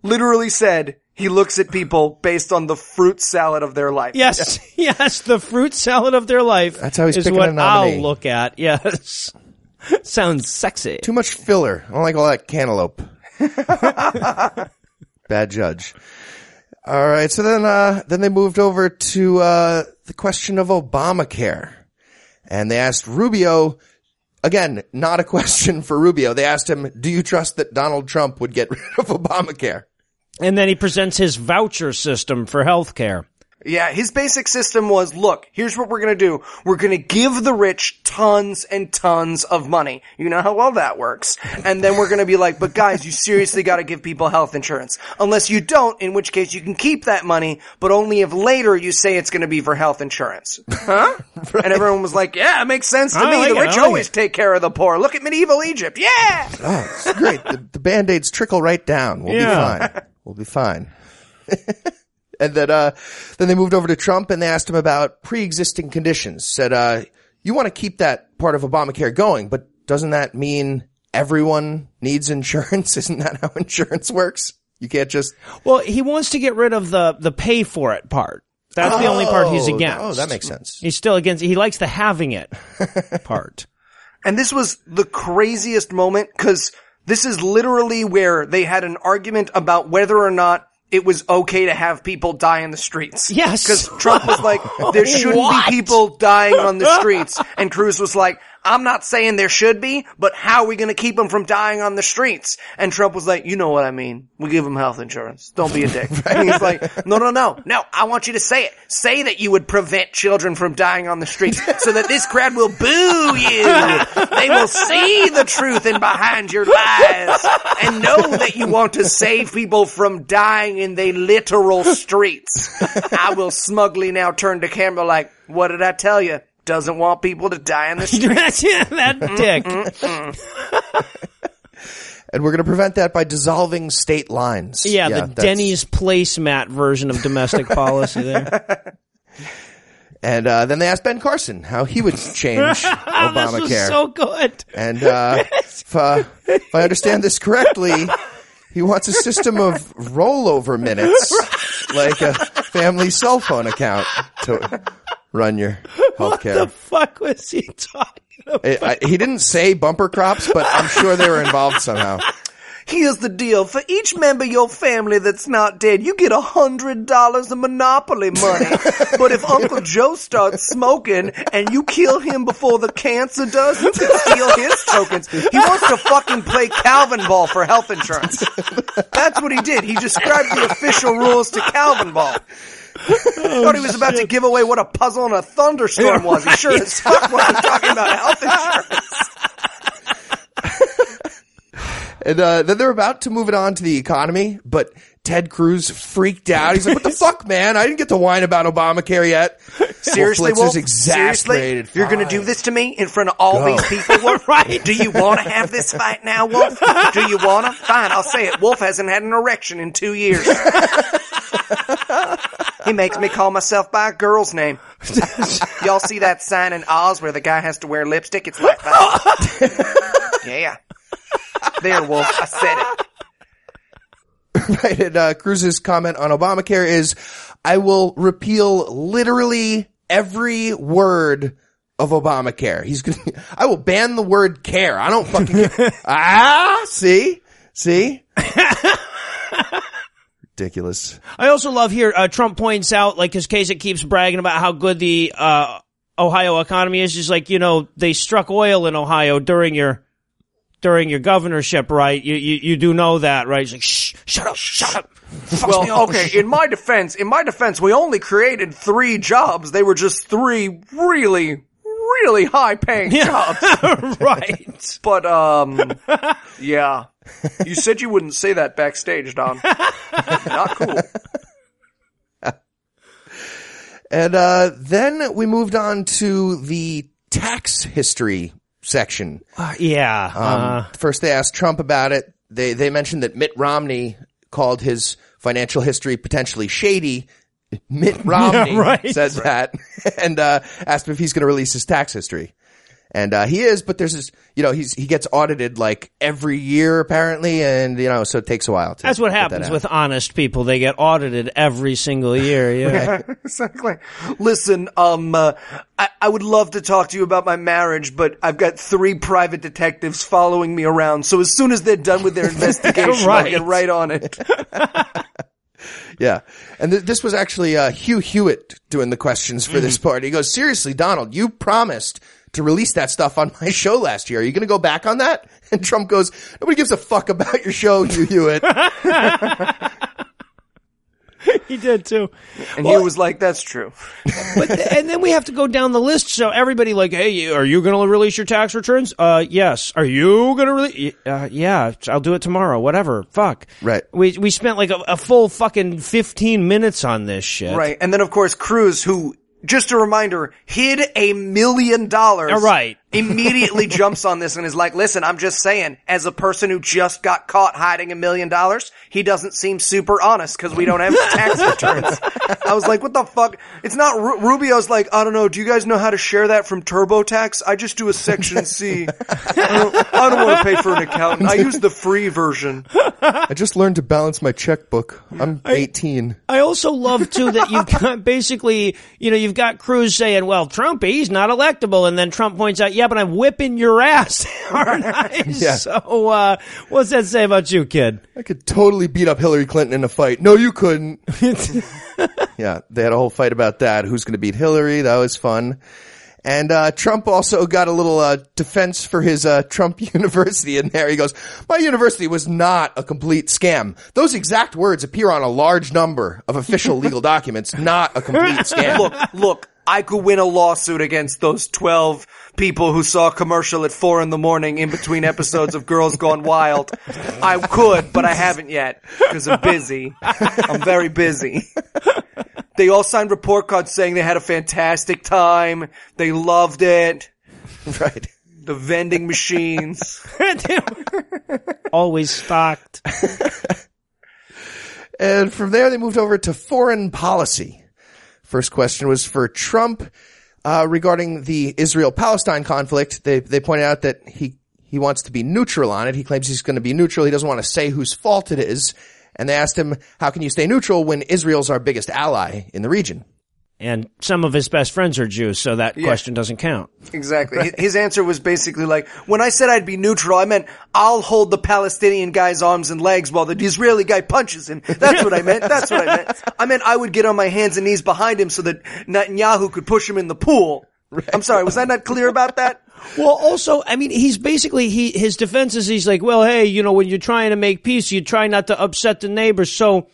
S2: Literally said, he looks at people based on the fruit salad of their life.
S3: Yes, yes, the fruit salad of their life.
S1: That's how he's
S3: is
S1: picking
S3: what
S1: a nominee.
S3: I'll look at. Yes, sounds sexy.
S1: Too much filler. I don't like all that cantaloupe. Bad judge. All right. So then, uh, then they moved over to, uh, the question of Obamacare and they asked Rubio, again, not a question for Rubio. They asked him, do you trust that Donald Trump would get rid of Obamacare?
S3: And then he presents his voucher system for healthcare.
S2: Yeah, his basic system was, look, here's what we're gonna do. We're gonna give the rich tons and tons of money. You know how well that works. And then we're gonna be like, but guys, you seriously gotta give people health insurance. Unless you don't, in which case you can keep that money, but only if later you say it's gonna be for health insurance. Huh? And everyone was like, yeah, it makes sense to
S3: I
S2: me.
S3: like
S2: the
S3: it,
S2: rich
S3: like
S2: always
S3: it."
S2: take care of the poor. Look at medieval Egypt. Yeah!
S1: Oh, it's great. The, the band-aids trickle right down. We'll
S3: Yeah.
S1: be fine. We'll be fine. and then, uh, then they moved over to Trump and they asked him about pre-existing conditions. Said, uh, you want to keep that part of Obamacare going, but doesn't that mean everyone needs insurance? Isn't that how insurance works? You can't just,
S3: Well, he wants to get rid of the the pay for it part. That's the only part he's
S1: Oh,
S3: against.
S1: Oh, that makes sense.
S3: He's still against. He likes the having it part.
S2: And this was the craziest moment because this is literally where they had an argument about whether or not it was okay to have people die in the streets.
S3: Yes.
S2: Because Trump was like, there shouldn't be people dying on the streets. And Cruz was like, I'm not saying there should be, but how are we going to keep them from dying on the streets? And Trump was like, you know what I mean. We give them health insurance. Don't be a dick. And he's like, no, no, no, no. I want you to say it. Say that you would prevent children from dying on the streets so that this crowd will boo you. They will see the truth in behind your lies and know that you want to save people from dying in the literal streets. I will smugly now turn to camera like, what did I tell you? Doesn't want people to die in the streets.
S3: that dick.
S1: And we're going to prevent that by dissolving state lines.
S3: Yeah, the
S1: that's-
S3: Denny's placemat version of domestic policy there.
S1: And, uh, then they asked Ben Carson how he would change
S3: This
S1: Obamacare.
S3: was so good.
S1: And uh, if, uh, if I understand this correctly, he wants a system of rollover minutes, like a family cell phone account to run your healthcare.
S3: What the fuck was he talking about?
S1: I- I- he didn't say bumper crops, but I'm sure they were involved somehow.
S2: Here's the deal. For each member of your family that's not dead, you get a hundred dollars of Monopoly money. but if Uncle Joe starts smoking and you kill him before the cancer does, you can steal his tokens. He wants to fucking play Calvin ball for health insurance. That's what he did. He described the official rules to Calvin ball. Thought he was about to give away what a puzzle and a thunderstorm was. He sure as fuck wasn't talking about health insurance.
S1: And uh, then they're about to move it on to the economy, but Ted Cruz freaked out. He's like, "What the fuck, man? I didn't get to whine about Obamacare yet."
S2: Seriously,
S1: Wolf
S2: Wolf?
S1: Exasperated.
S2: Seriously? You're going to do this to me in front of all
S1: Go.
S2: these people, Wolf?
S3: Right.
S2: Do you want to have this fight now, Wolf? Do you want to? Fine, I'll say it. Wolf hasn't had an erection in two years. he makes me call myself by a girl's name. Y'all see that sign in Oz where the guy has to wear lipstick? It's like that. yeah. There, Wolf. I said it.
S1: right? And uh, Cruz's comment on Obamacare is, "I will repeal literally every word of Obamacare." He's going to, I will ban the word care. I don't fucking care. ah, see, see, ridiculous.
S3: I also love here, uh, Trump points out, like, cause Kasich keeps bragging about how good the, uh, Ohio economy is. Just like, you know, they struck oil in Ohio during your, during your governorship, right? You, you, you do know that, right? He's like, shh, shut up, shut up. Fucks
S2: Well,
S3: up.
S2: okay, in my defense, in my defense, we only created three jobs. They were just three really, really high paying jobs.
S3: right.
S2: But, um, yeah. You said you wouldn't say that backstage, Don. Not cool.
S1: And uh, then we moved on to the tax history section.
S3: yeah.
S1: Um,
S3: uh,
S1: first, they asked Trump about it. They they mentioned that Mitt Romney called his financial history potentially shady. Mitt Romney
S3: right.
S1: says that, and uh, asked him if he's going to release his tax history. And uh, he is, but there's this, you know, he's he gets audited like every year apparently, and you know, so it takes a while. To
S3: that's what
S1: get that
S3: happens with honest people. They get audited every single year. Yeah.
S2: exactly. Listen, um, uh, I, I would love to talk to you about my marriage, but I've got three private detectives following me around. So as soon as they're done with their investigation, I'll
S3: Right.
S2: get right on it.
S1: Yeah. And th- this was actually uh, Hugh Hewitt doing the questions for this part. He goes, seriously, Donald, you promised to release that stuff on my show last year. Are you going to go back on that? And Trump goes, nobody gives a fuck about your show, Hugh Hewitt.
S3: he did too.
S2: And he was like, "That's true."
S3: But th- and then we have to go down the list. So everybody like, hey, you- are you going to release your tax returns? Uh, yes. Are you going to release? Uh, yeah, I'll do it tomorrow. Whatever. Fuck.
S1: Right.
S3: We we spent like a, a full fucking fifteen minutes on this shit.
S2: Right. And then of course Cruz, who just a reminder, hid a million dollars.
S3: Right.
S2: Immediately jumps on this and is like, listen, I'm just saying, as a person who just got caught hiding a million dollars, he doesn't seem super honest because we don't have tax returns. I was like, what the fuck? It's not, Ru- Rubio's like, I don't know, do you guys know how to share that from TurboTax? I just do a section C. I don't, I don't want to pay for an accountant. I use the free version.
S1: I just learned to balance my checkbook. I'm 18.
S3: I also love too that you've got basically, you know, you've got Cruz saying, "Well, Trump, he's not electable," and then Trump points out, "Yeah, but I'm whipping your ass, aren't I?"
S1: Yeah.
S3: So, uh, what's that say about you, kid?
S1: I could totally beat up Hillary Clinton in a fight. No, you couldn't. yeah, they had a whole fight about that. Who's going to beat Hillary? That was fun. And uh, Trump also got a little uh, defense for his uh, Trump University in there. He goes, "My university was not a complete scam. Those exact words appear on a large number of official legal documents. Not a complete scam."
S2: look, look, I could win a lawsuit against those 12 people who saw a commercial at four in the morning in between episodes of Girls Gone Wild. I could, but I haven't yet because I'm busy. I'm very busy. They all signed report cards saying they had a fantastic time. They loved it.
S1: right.
S2: The vending machines.
S3: Always stocked.
S1: And from there, they moved over to foreign policy. First question was for Trump uh, regarding the Israel-Palestine conflict. They they pointed out that he he wants to be neutral on it. He claims he's going to be neutral. He doesn't want to say whose fault it is. And they asked him, "How can you stay neutral when Israel's our biggest ally in the region?"
S3: And some of his best friends are Jews, so that question doesn't count.
S2: Exactly. His- His answer was basically like, when I said I'd be neutral, I meant I'll hold the Palestinian guy's arms and legs while the Israeli guy punches him. That's what I meant. That's what I meant. I meant I would get on my hands and knees behind him so that Netanyahu could push him in the pool. I'm sorry, was I not clear about that?
S3: Well, also, I mean, he's basically he his defense is he's like, well, hey, you know, when you're trying to make peace, you try not to upset the neighbors. So,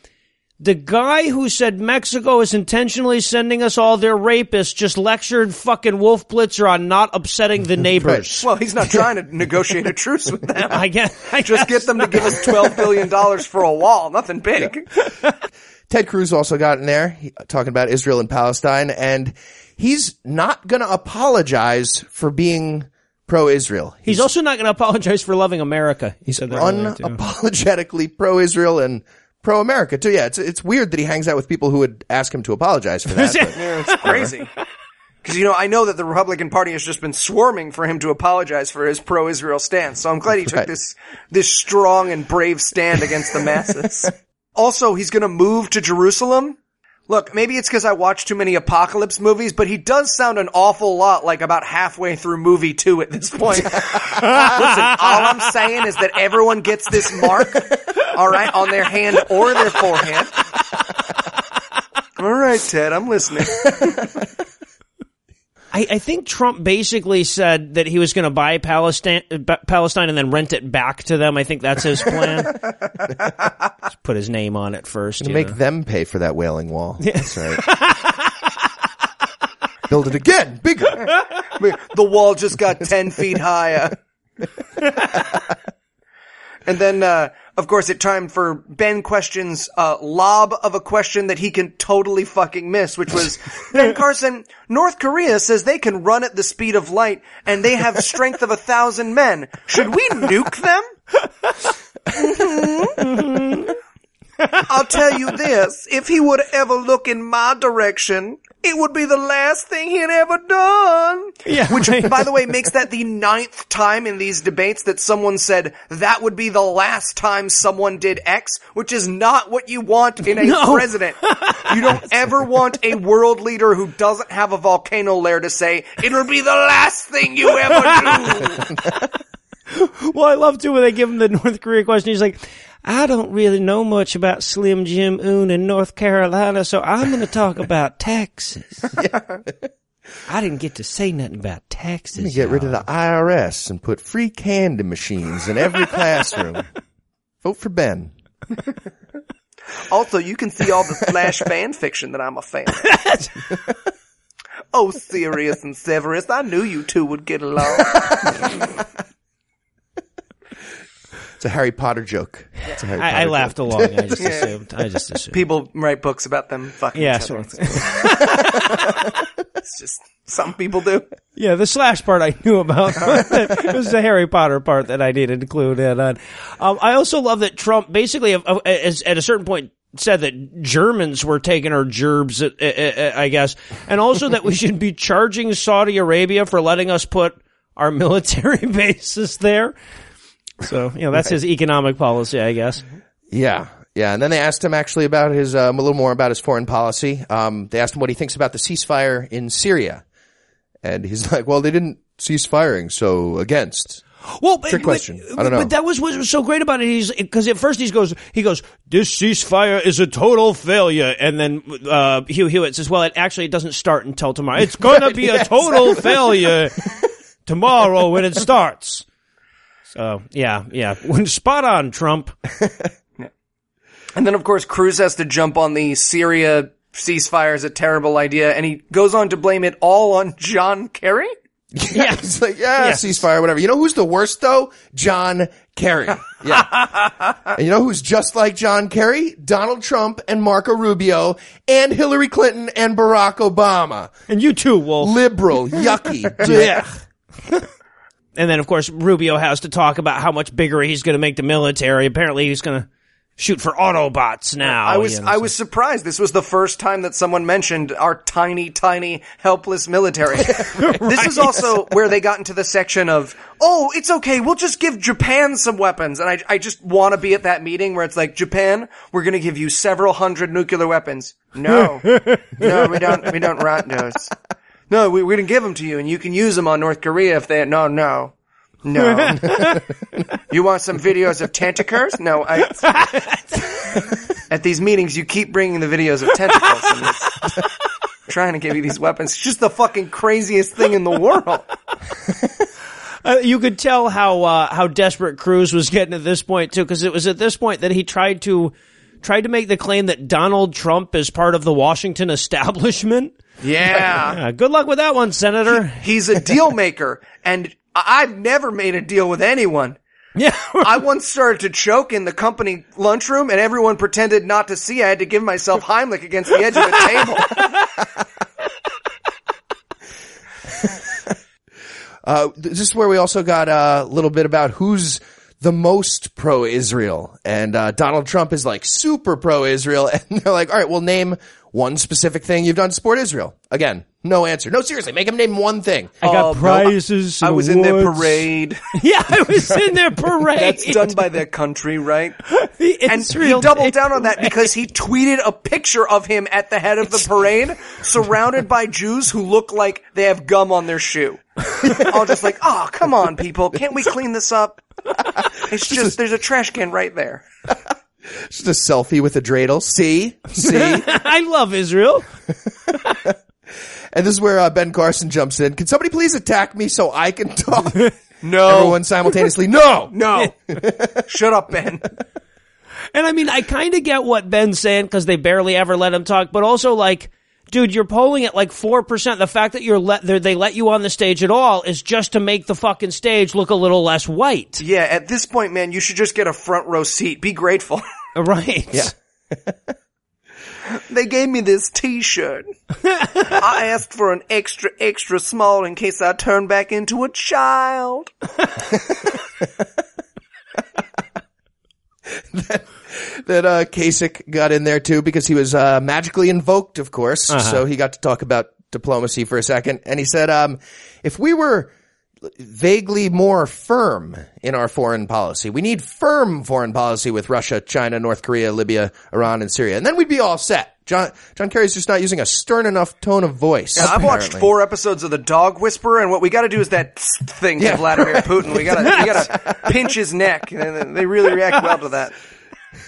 S3: the guy who said Mexico is intentionally sending us all their rapists just lectured fucking Wolf Blitzer on not upsetting the neighbors.
S2: Well, he's not trying to negotiate a truce with them.
S3: I guess I
S2: Just
S3: guess
S2: get them to give us $12 billion for a wall. Nothing big.
S1: Ted Cruz also got in there he- talking about Israel and Palestine, and he's not going to apologize for being pro-Israel.
S3: He's also not going to apologize for loving America. He
S1: He's
S3: said that earlier, too.
S1: unapologetically pro-Israel and pro-America too. Yeah, it's it's weird that he hangs out with people who would ask him to apologize for that. but-
S2: Yeah, it's crazy. Because, you know, I know that the Republican Party has just been swarming for him to apologize for his pro-Israel stance. So I'm glad he took
S1: Right.
S2: this, this strong and brave stand against the masses. also, he's gonna move to Jerusalem. Look, maybe it's because I watch too many apocalypse movies, but he does sound an awful lot like about halfway through movie two at this point. Listen, all I'm saying is that everyone gets this mark, alright, on their hand or their forehead. Alright, Ted, I'm listening.
S3: I, I think Trump basically said that he was going to buy Palestine, uh, Palestine and then rent it back to them. I think that's his plan. Just put his name on it first.
S1: to make
S3: know.
S1: them pay for that wailing wall. That's right. Build it again, bigger.
S2: the wall just got 10 feet higher. and then, uh, of course, it timed for Ben Question's uh, lob of a question that he can totally fucking miss, which was Ben Carson. North Korea says they can run at the speed of light, and they have strength of a thousand men. Should we nuke them? Mhm. I'll tell you this: if he would ever look in my direction, it would be the last thing he'd ever done.
S3: Yeah.
S2: Which, by the way, makes that the ninth time in these debates that someone said that would be the last time someone did X, which is not what you want in a
S3: No.
S2: president. You don't ever want a world leader who doesn't have a volcano lair to say, it'll be the last thing you ever do.
S3: Well, I love too when they give him the North Korea question. He's like, I don't really know much about Slim Jim Oon in North Carolina, so I'm going to talk about taxes. I didn't get to say nothing about taxes.
S1: Get rid of
S3: y'all.
S1: the IRS and put free candy machines in every classroom. Vote for Ben.
S2: Also, you can see all the slash fan fiction that I'm a fan of. oh, Sirius and Severus, I knew you two would get along.
S1: It's a Harry Potter joke. It's a Harry
S3: I, I
S1: Potter
S3: laughed
S1: joke.
S3: along. I just assumed. I just assumed.
S2: People write books about them fucking
S3: yeah,
S2: each
S3: so,
S2: other. It's just, some people do.
S3: yeah, the slash part I knew about. it was the Harry Potter part that I needed to clue in on. Um, I also love that Trump basically, uh, uh, as- at a certain point, said that Germans were taking our gerbs, uh, uh, uh, I guess, and also that we should be charging Saudi Arabia for letting us put our military bases there. So, you know, that's his economic policy, I guess.
S1: Yeah. Yeah. And then they asked him actually about his, um, a little more about his foreign policy. Um, they asked him what he thinks about the ceasefire in Syria. And he's like, well, they didn't cease firing, so against.
S3: Well, but,
S1: Trick question.
S3: But,
S1: I don't know.
S3: But that was what was so great about it. He's because at first he goes, he goes, this ceasefire is a total failure, and then uh, Hugh Hewitt says, well, it actually it doesn't start until tomorrow. It's going to be a total failure tomorrow when it starts. So yeah, yeah, spot on, Trump.
S2: And then, of course, Cruz has to jump on the Syria ceasefire is a terrible idea, and he goes on to blame it all on John Kerry.
S3: Yeah,
S1: It's like, yeah,
S3: Yes.
S1: ceasefire, whatever. You know who's the worst though? John Kerry. Yeah. and you know who's just like John Kerry? Donald Trump and Marco Rubio and Hillary Clinton and Barack Obama.
S3: and you too, Wolf.
S1: Liberal, yucky. dick.
S3: And then, of course, Rubio has to talk about how much bigger he's going to make the military. Apparently, he's going to shoot for Autobots now.
S2: I was
S3: you know,
S2: I
S3: so-
S2: was surprised. This was the first time that someone mentioned our tiny, tiny, helpless military. This is also where they got into the section of, oh, it's okay, we'll just give Japan some weapons. And I, I just want to be at that meeting where it's like, Japan, we're going to give you several hundred nuclear weapons. No, no, we don't, we don't want those. No, we, we're going to give them to you and you can use them on North Korea if they, no, no. No. you want some videos of tentacles? No, I, at these meetings, you keep bringing the videos of tentacles and it's trying to give you these weapons. It's just the fucking craziest thing in the world.
S3: Uh, you could tell how uh, how desperate Cruz was getting at this point too, because it was at this point that he tried to tried to make the claim that Donald Trump is part of the Washington establishment.
S2: Yeah.
S3: Uh, good luck with that one, Senator.
S2: He's a deal maker and I- I've never made a deal with anyone.
S3: yeah,
S2: I once started to choke in the company lunchroom and everyone pretended not to see. I had to give myself Heimlich against the edge of the table.
S1: Uh, this is where we also got uh, a little bit about who's the most pro-Israel. And uh, Donald Trump is like super pro-Israel. And they're like, all right, well, name one specific thing you've done to support Israel. Again, no answer. No, seriously, make him name one thing.
S3: I got
S2: Oh, no,
S3: prizes.
S2: I
S3: and
S2: was in their
S3: awards.
S2: parade.
S3: Yeah, I was in their parade.
S2: That's done by their country, right?
S3: The
S2: And
S3: Israel
S2: he doubled down on that because he tweeted a picture of him at the head of the parade, surrounded by Jews who look like they have gum on their shoe. All just like, oh, come on, people. Can't we clean this up? It's just, there's a trash can right there.
S1: Just a selfie with a dreidel. See? See?
S3: I love Israel.
S1: and this is where uh, Ben Carson jumps in. Can somebody please attack me so I can talk?
S2: No.
S1: Everyone simultaneously, no!
S2: No. Shut up, Ben.
S3: And I mean, I kind of get what Ben's saying because they barely ever let him talk, but also like, dude, you're polling at like four percent. The fact that you're let they're- they let you on the stage at all is just to make the fucking stage look a little less white,
S2: Yeah, at this point, man, you should just get a front row seat. Be grateful.
S3: right?
S1: Yeah.
S2: they gave me this t-shirt. I asked for an extra, extra small in case I turn back into a child.
S1: that uh, Kasich got in there too because he was uh, magically invoked, of course. So he got to talk about diplomacy for a second, and he said, um, "If we were vaguely more firm in our foreign policy, we need firm foreign policy with Russia, China, North Korea, Libya, Iran, and Syria, and then we'd be all set." John John Kerry's just not using a stern enough tone of voice.
S2: I've watched four episodes of The Dog Whisperer, and what we got to do is that thing
S1: Yeah.
S2: to Vladimir Putin. We got to, we got to pinch his neck, and they really react well to that.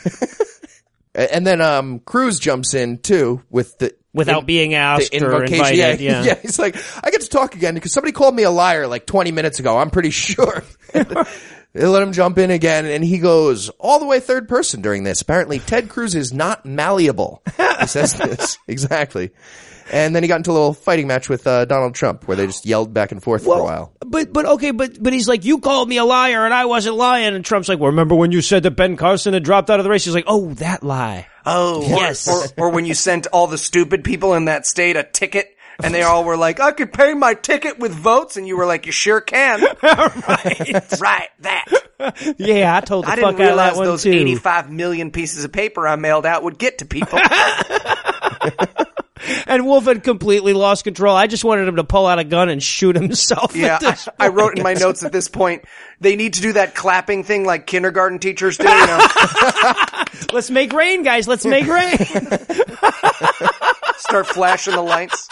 S1: And then um, Cruz jumps in too with the
S3: Without being asked
S1: the
S3: or
S1: invocation.
S3: invited.
S1: yeah,
S3: Yeah.
S1: He's like, I get to talk again because somebody called me a liar like 20 minutes ago. I'm pretty sure. they let him jump in again, and he goes all the way third person during this. Apparently, Ted Cruz is not malleable. He says this exactly. And then he got into a little fighting match with uh, Donald Trump, where they just yelled back and forth for a while.
S3: But but okay, but but he's like, you called me a liar and I wasn't lying. And Trump's like, well, remember when you said that Ben Carson had dropped out of the race? He's like, oh, that lie.
S2: Oh,
S3: Yes.
S2: Or, or, or when you sent all the stupid people in that state a ticket, and they all were like, "I could pay my ticket with votes," and you were like, "You sure can." right, right. That
S3: Yeah, I told the
S2: I
S3: fuck
S2: didn't
S3: out of that one
S2: those
S3: too.
S2: 85 million pieces of paper I mailed out would get to people.
S3: And Wolf had completely lost control. I just wanted him to pull out a gun and shoot himself.
S2: Yeah, I, I wrote in my notes at this point, they need to do that clapping thing like kindergarten teachers do. You know,
S3: Let's make rain, guys. Let's make rain.
S2: start flashing the lights.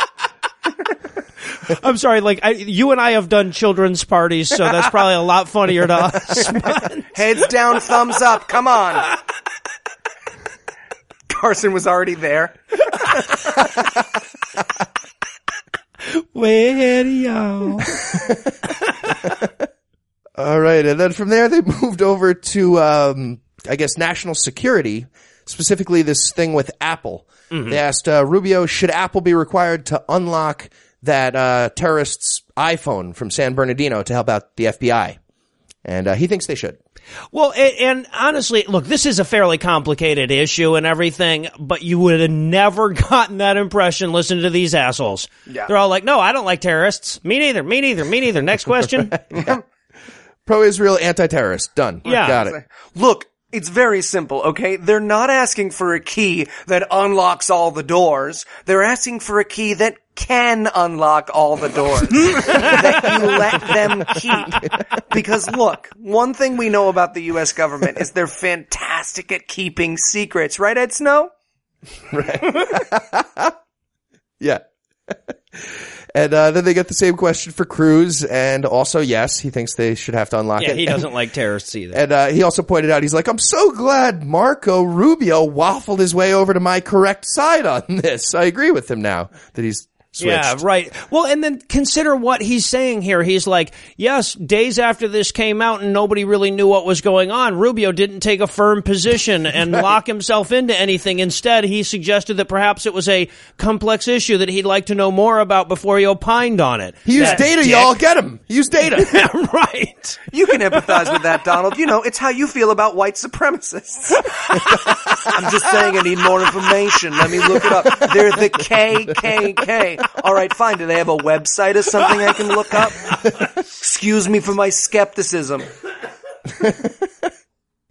S3: I'm sorry. Like I, you and I have done children's parties, so that's probably a lot funnier to us.
S2: Heads down, thumbs up. Come on. Carson was already there.
S3: Way ahead of y'all.
S1: All right, and then from there they moved over to, um, I guess, national security, specifically this thing with Apple. They asked uh, Rubio, should Apple be required to unlock that uh, terrorist's iPhone from San Bernardino to help out the FBI? And uh, he thinks they should.
S3: Well, and, and honestly, look, this is a fairly complicated issue and everything, but you would have never gotten that impression listening to these assholes.
S2: Yeah.
S3: They're all like, no, I don't like terrorists. Me neither. Me neither. Me neither. Next question.
S1: Pro-Israel, anti-terrorist. Done.
S3: Yeah.
S1: got it.
S2: Look, it's very simple, okay? They're not asking for a key that unlocks all the doors. They're asking for a key that can unlock all the doors that you let them keep. Because look, one thing we know about the US government is they're fantastic at keeping secrets, right, Ed Snow? Right.
S1: yeah. And uh, then they get the same question for Cruz, and also yes, he thinks they should have to unlock
S3: yeah,
S1: it.
S3: he doesn't like terrorists either.
S1: And uh, he also pointed out, he's like, I'm so glad Marco Rubio waffled his way over to my correct side on this. I agree with him now that he's switched.
S3: Yeah, right. Well, and then consider what he's saying here. He's like, yes, days after this came out and nobody really knew what was going on, Rubio didn't take a firm position and lock himself into anything. Instead, he suggested that perhaps it was a complex issue that he'd like to know more about before he opined on it.
S1: He used
S3: That
S1: data,
S3: dick.
S1: y'all. Get him. He used data.
S3: right.
S2: You can empathize with that, Donald. You know, it's how you feel about white supremacists. I'm just saying I need more information. Let me look it up. They're the KKK. All right, fine. Do they have a website or something I can look up? Excuse me for my skepticism.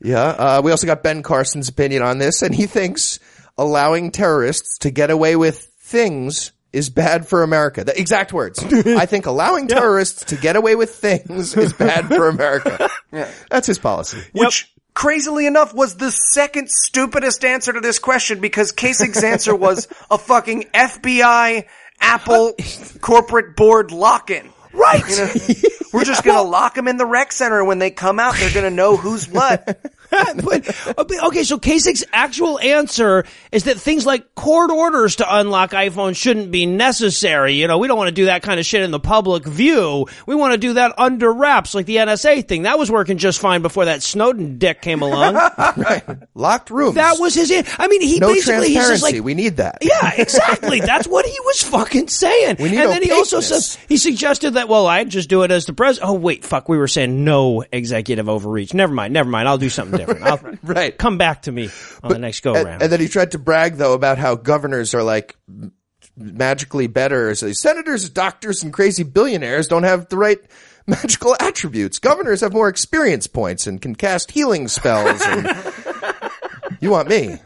S1: yeah. Uh, we also got Ben Carson's opinion on this, and he thinks allowing terrorists to get away with things is bad for America. The exact words. I think allowing terrorists to get away with things is bad for America. yeah. That's his policy.
S2: Which, crazily enough, was the second stupidest answer to this question because Kasich's answer was a fucking FBI Apple corporate board lock-in.
S1: Right.
S2: You know, we're just gonna lock them in the rec center. When they come out, they're gonna know who's what.
S3: but, okay, so Kasich's actual answer is that things like court orders to unlock iPhones shouldn't be necessary. You know, we don't want to do that kind of shit in the public view. We want to do that under wraps, like the NSA thing. That was working just fine before that Snowden dick came along.
S1: right. Locked rooms.
S3: That was his. I mean, he
S1: no
S3: basically he's just like,
S1: we need that.
S3: yeah, exactly. That's what he was fucking saying.
S1: We need
S3: and then he also says he suggested that well, I'd just do it as the president. Oh wait, fuck, we were saying no executive overreach. Never mind, never mind. I'll do something different. I'll
S1: Right.
S3: come back to me on the next go round.
S1: and then he tried to brag though about how governors are like magically better. So senators, doctors, and crazy billionaires don't have the right magical attributes. Governors have more experience points and can cast healing spells. And you want me?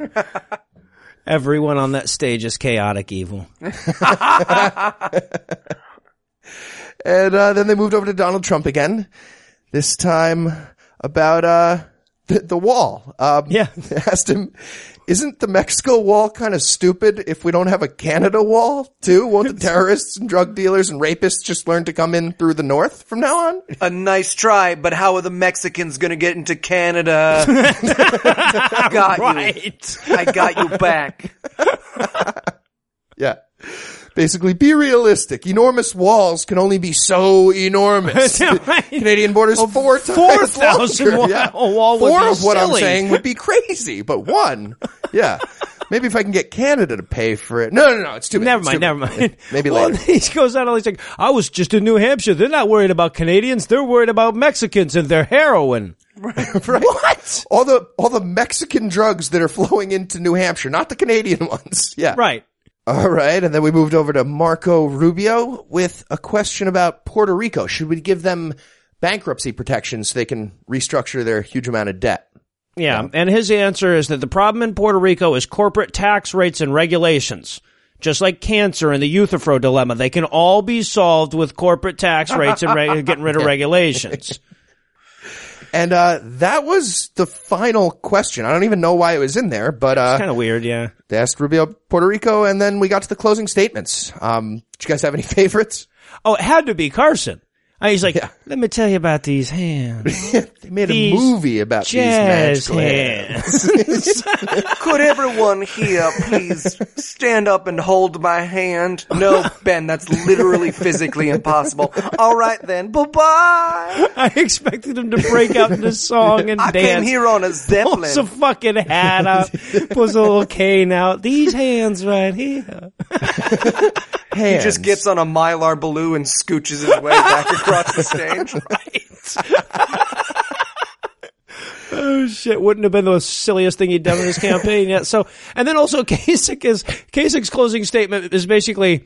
S3: Everyone on that stage is chaotic evil.
S1: And uh, then they moved over to Donald Trump again. This time about uh, the, the wall. Um,
S3: Yeah.
S1: they asked him, "Isn't the Mexico wall kind of stupid if we don't have a Canada wall too? Won't the terrorists and drug dealers and rapists just learn to come in through the north from now on?"
S2: A nice try, but how are the Mexicans gonna get into Canada? got you. I got you back.
S1: Yeah. Basically, be realistic. Enormous walls can only be so enormous.
S3: Right.
S1: Canadian borders four times
S3: 4,000 wall-
S1: Yeah.
S3: wall
S1: Four of what I'm saying would be crazy, but one, yeah. Maybe if I can get Canada to pay for it. No, no, no, it's too big.
S3: Never
S1: It's
S3: mind, never
S1: big.
S3: mind.
S1: Maybe
S3: well,
S1: later.
S3: He goes out and he's like, I was just in New Hampshire. They're not worried about Canadians. They're worried about Mexicans and their heroin.
S1: What? All the all the Mexican drugs that are flowing into New Hampshire, not the Canadian ones. Yeah.
S3: Right.
S1: All right, and then we moved over to Marco Rubio with a question about Puerto Rico. Should we give them bankruptcy protection so they can restructure their huge amount of debt?
S3: Yeah. And his answer is that the problem in Puerto Rico is corporate tax rates and regulations. Just like cancer and the Euthyphro dilemma, they can all be solved with corporate tax rates and re- getting rid of regulations.
S1: And uh, that was the final question. I don't even know why it was in there, but uh,
S3: kind of weird, yeah.
S1: they asked Rubio Puerto Rico, and then we got to the closing statements. Um, did you guys have any favorites?
S3: Oh, it had to be Carson. He's like,
S1: Yeah.
S3: let me tell you about these hands.
S1: They made
S3: These
S1: a movie about
S3: Jazz
S1: these magical hands.
S3: hands.
S2: Could everyone here please stand up and hold my hand? No, Ben, that's literally physically impossible. All right then, bye bye.
S3: I expected him to break out into song and
S2: I
S3: dance.
S2: came here on a
S3: Pulls a fucking hat out, pulls a little cane out. These hands right here.
S2: He just gets on a mylar balloon and scooches his way back across the stage.
S3: Oh shit! Wouldn't have been the silliest thing he'd done in his campaign yet. So, and then also Kasich is Kasich's closing statement is basically,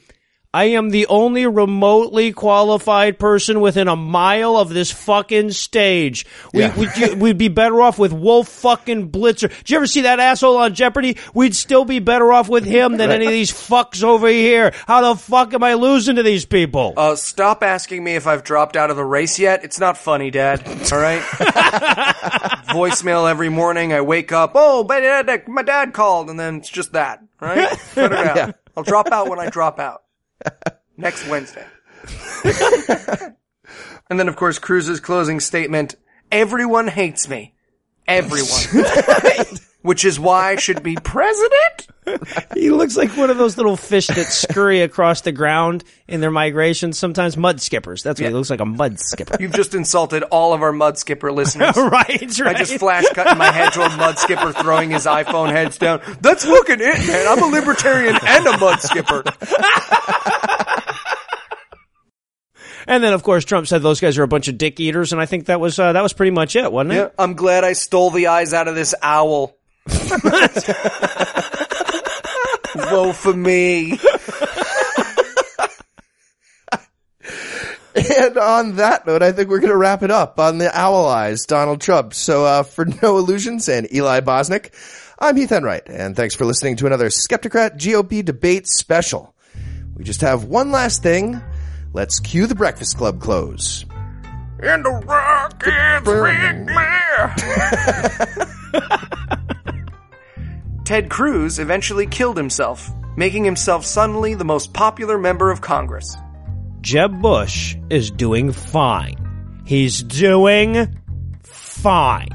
S3: "I am the only remotely qualified person within a mile of this fucking stage. We,
S1: Yeah.
S3: we'd, we'd be better off with Wolf fucking Blitzer. Did you ever see that asshole on Jeopardy? We'd still be better off with him than any of these fucks over here. How the fuck am I losing to these people?
S2: Uh, stop asking me if I've dropped out of the race yet. It's not funny, Dad. All right. Voicemail every morning. I wake up. Oh, my dad, my dad called, and then it's just that. right? Cut it out.
S1: Yeah.
S2: I'll drop out when I drop out. Next Wednesday. and then, of course, Cruz's closing statement: "Everyone hates me. Everyone." Which is why I should be president.
S3: He looks like one of those little fish that scurry across the ground in their migrations. Sometimes mud skippers. That's what he looks like—a mud skipper.
S2: You've just insulted all of our mud skipper listeners.
S3: right, right.
S2: I just flash cut my head to a mud skipper throwing his iPhone heads down. That's fucking it, man. I'm a libertarian and a mud skipper.
S3: and then, of course, Trump said those guys are a bunch of dick eaters, and I think that was uh, that was pretty much it, wasn't it?
S2: Yeah, I'm glad I stole the eyes out of this owl. Woe for me.
S1: And on that note, I think we're going to wrap it up on the owl eyes, Donald Trump. So, uh, for Noah Lugeons and Eli Bosnick, I'm Heath Enright, and thanks for listening to another Skepticrat GOP debate special. We just have one last thing. Let's cue the Breakfast Club close.
S2: And the rockets Ted Cruz eventually killed himself, making himself suddenly the most popular member of Congress.
S3: Jeb Bush is doing fine. He's doing fine.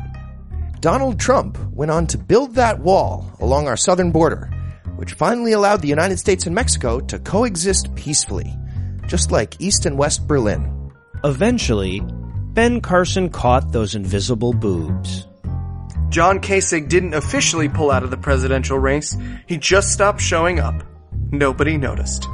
S1: Donald Trump went on to build that wall along our southern border, which finally allowed the United States and Mexico to coexist peacefully, just like East and West Berlin.
S3: Eventually, Ben Carson caught those invisible boobs.
S2: John Kasich didn't officially pull out of the presidential race. He just stopped showing up. Nobody noticed.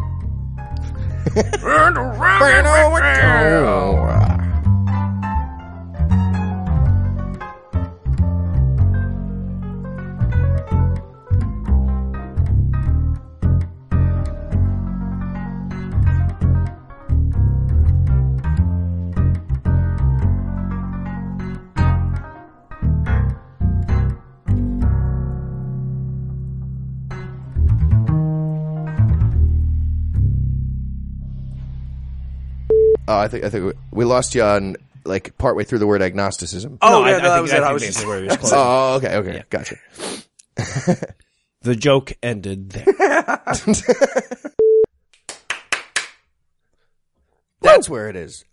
S1: Oh, I think I think we- we lost you on like partway through the word agnosticism.
S2: Oh,
S3: No,
S2: yeah,
S3: I- I
S2: that was
S3: I
S2: it. I was
S3: basically
S2: just,
S3: where he was close.
S1: Oh, okay, okay, gotcha.
S3: The joke ended there.
S1: That's where it is.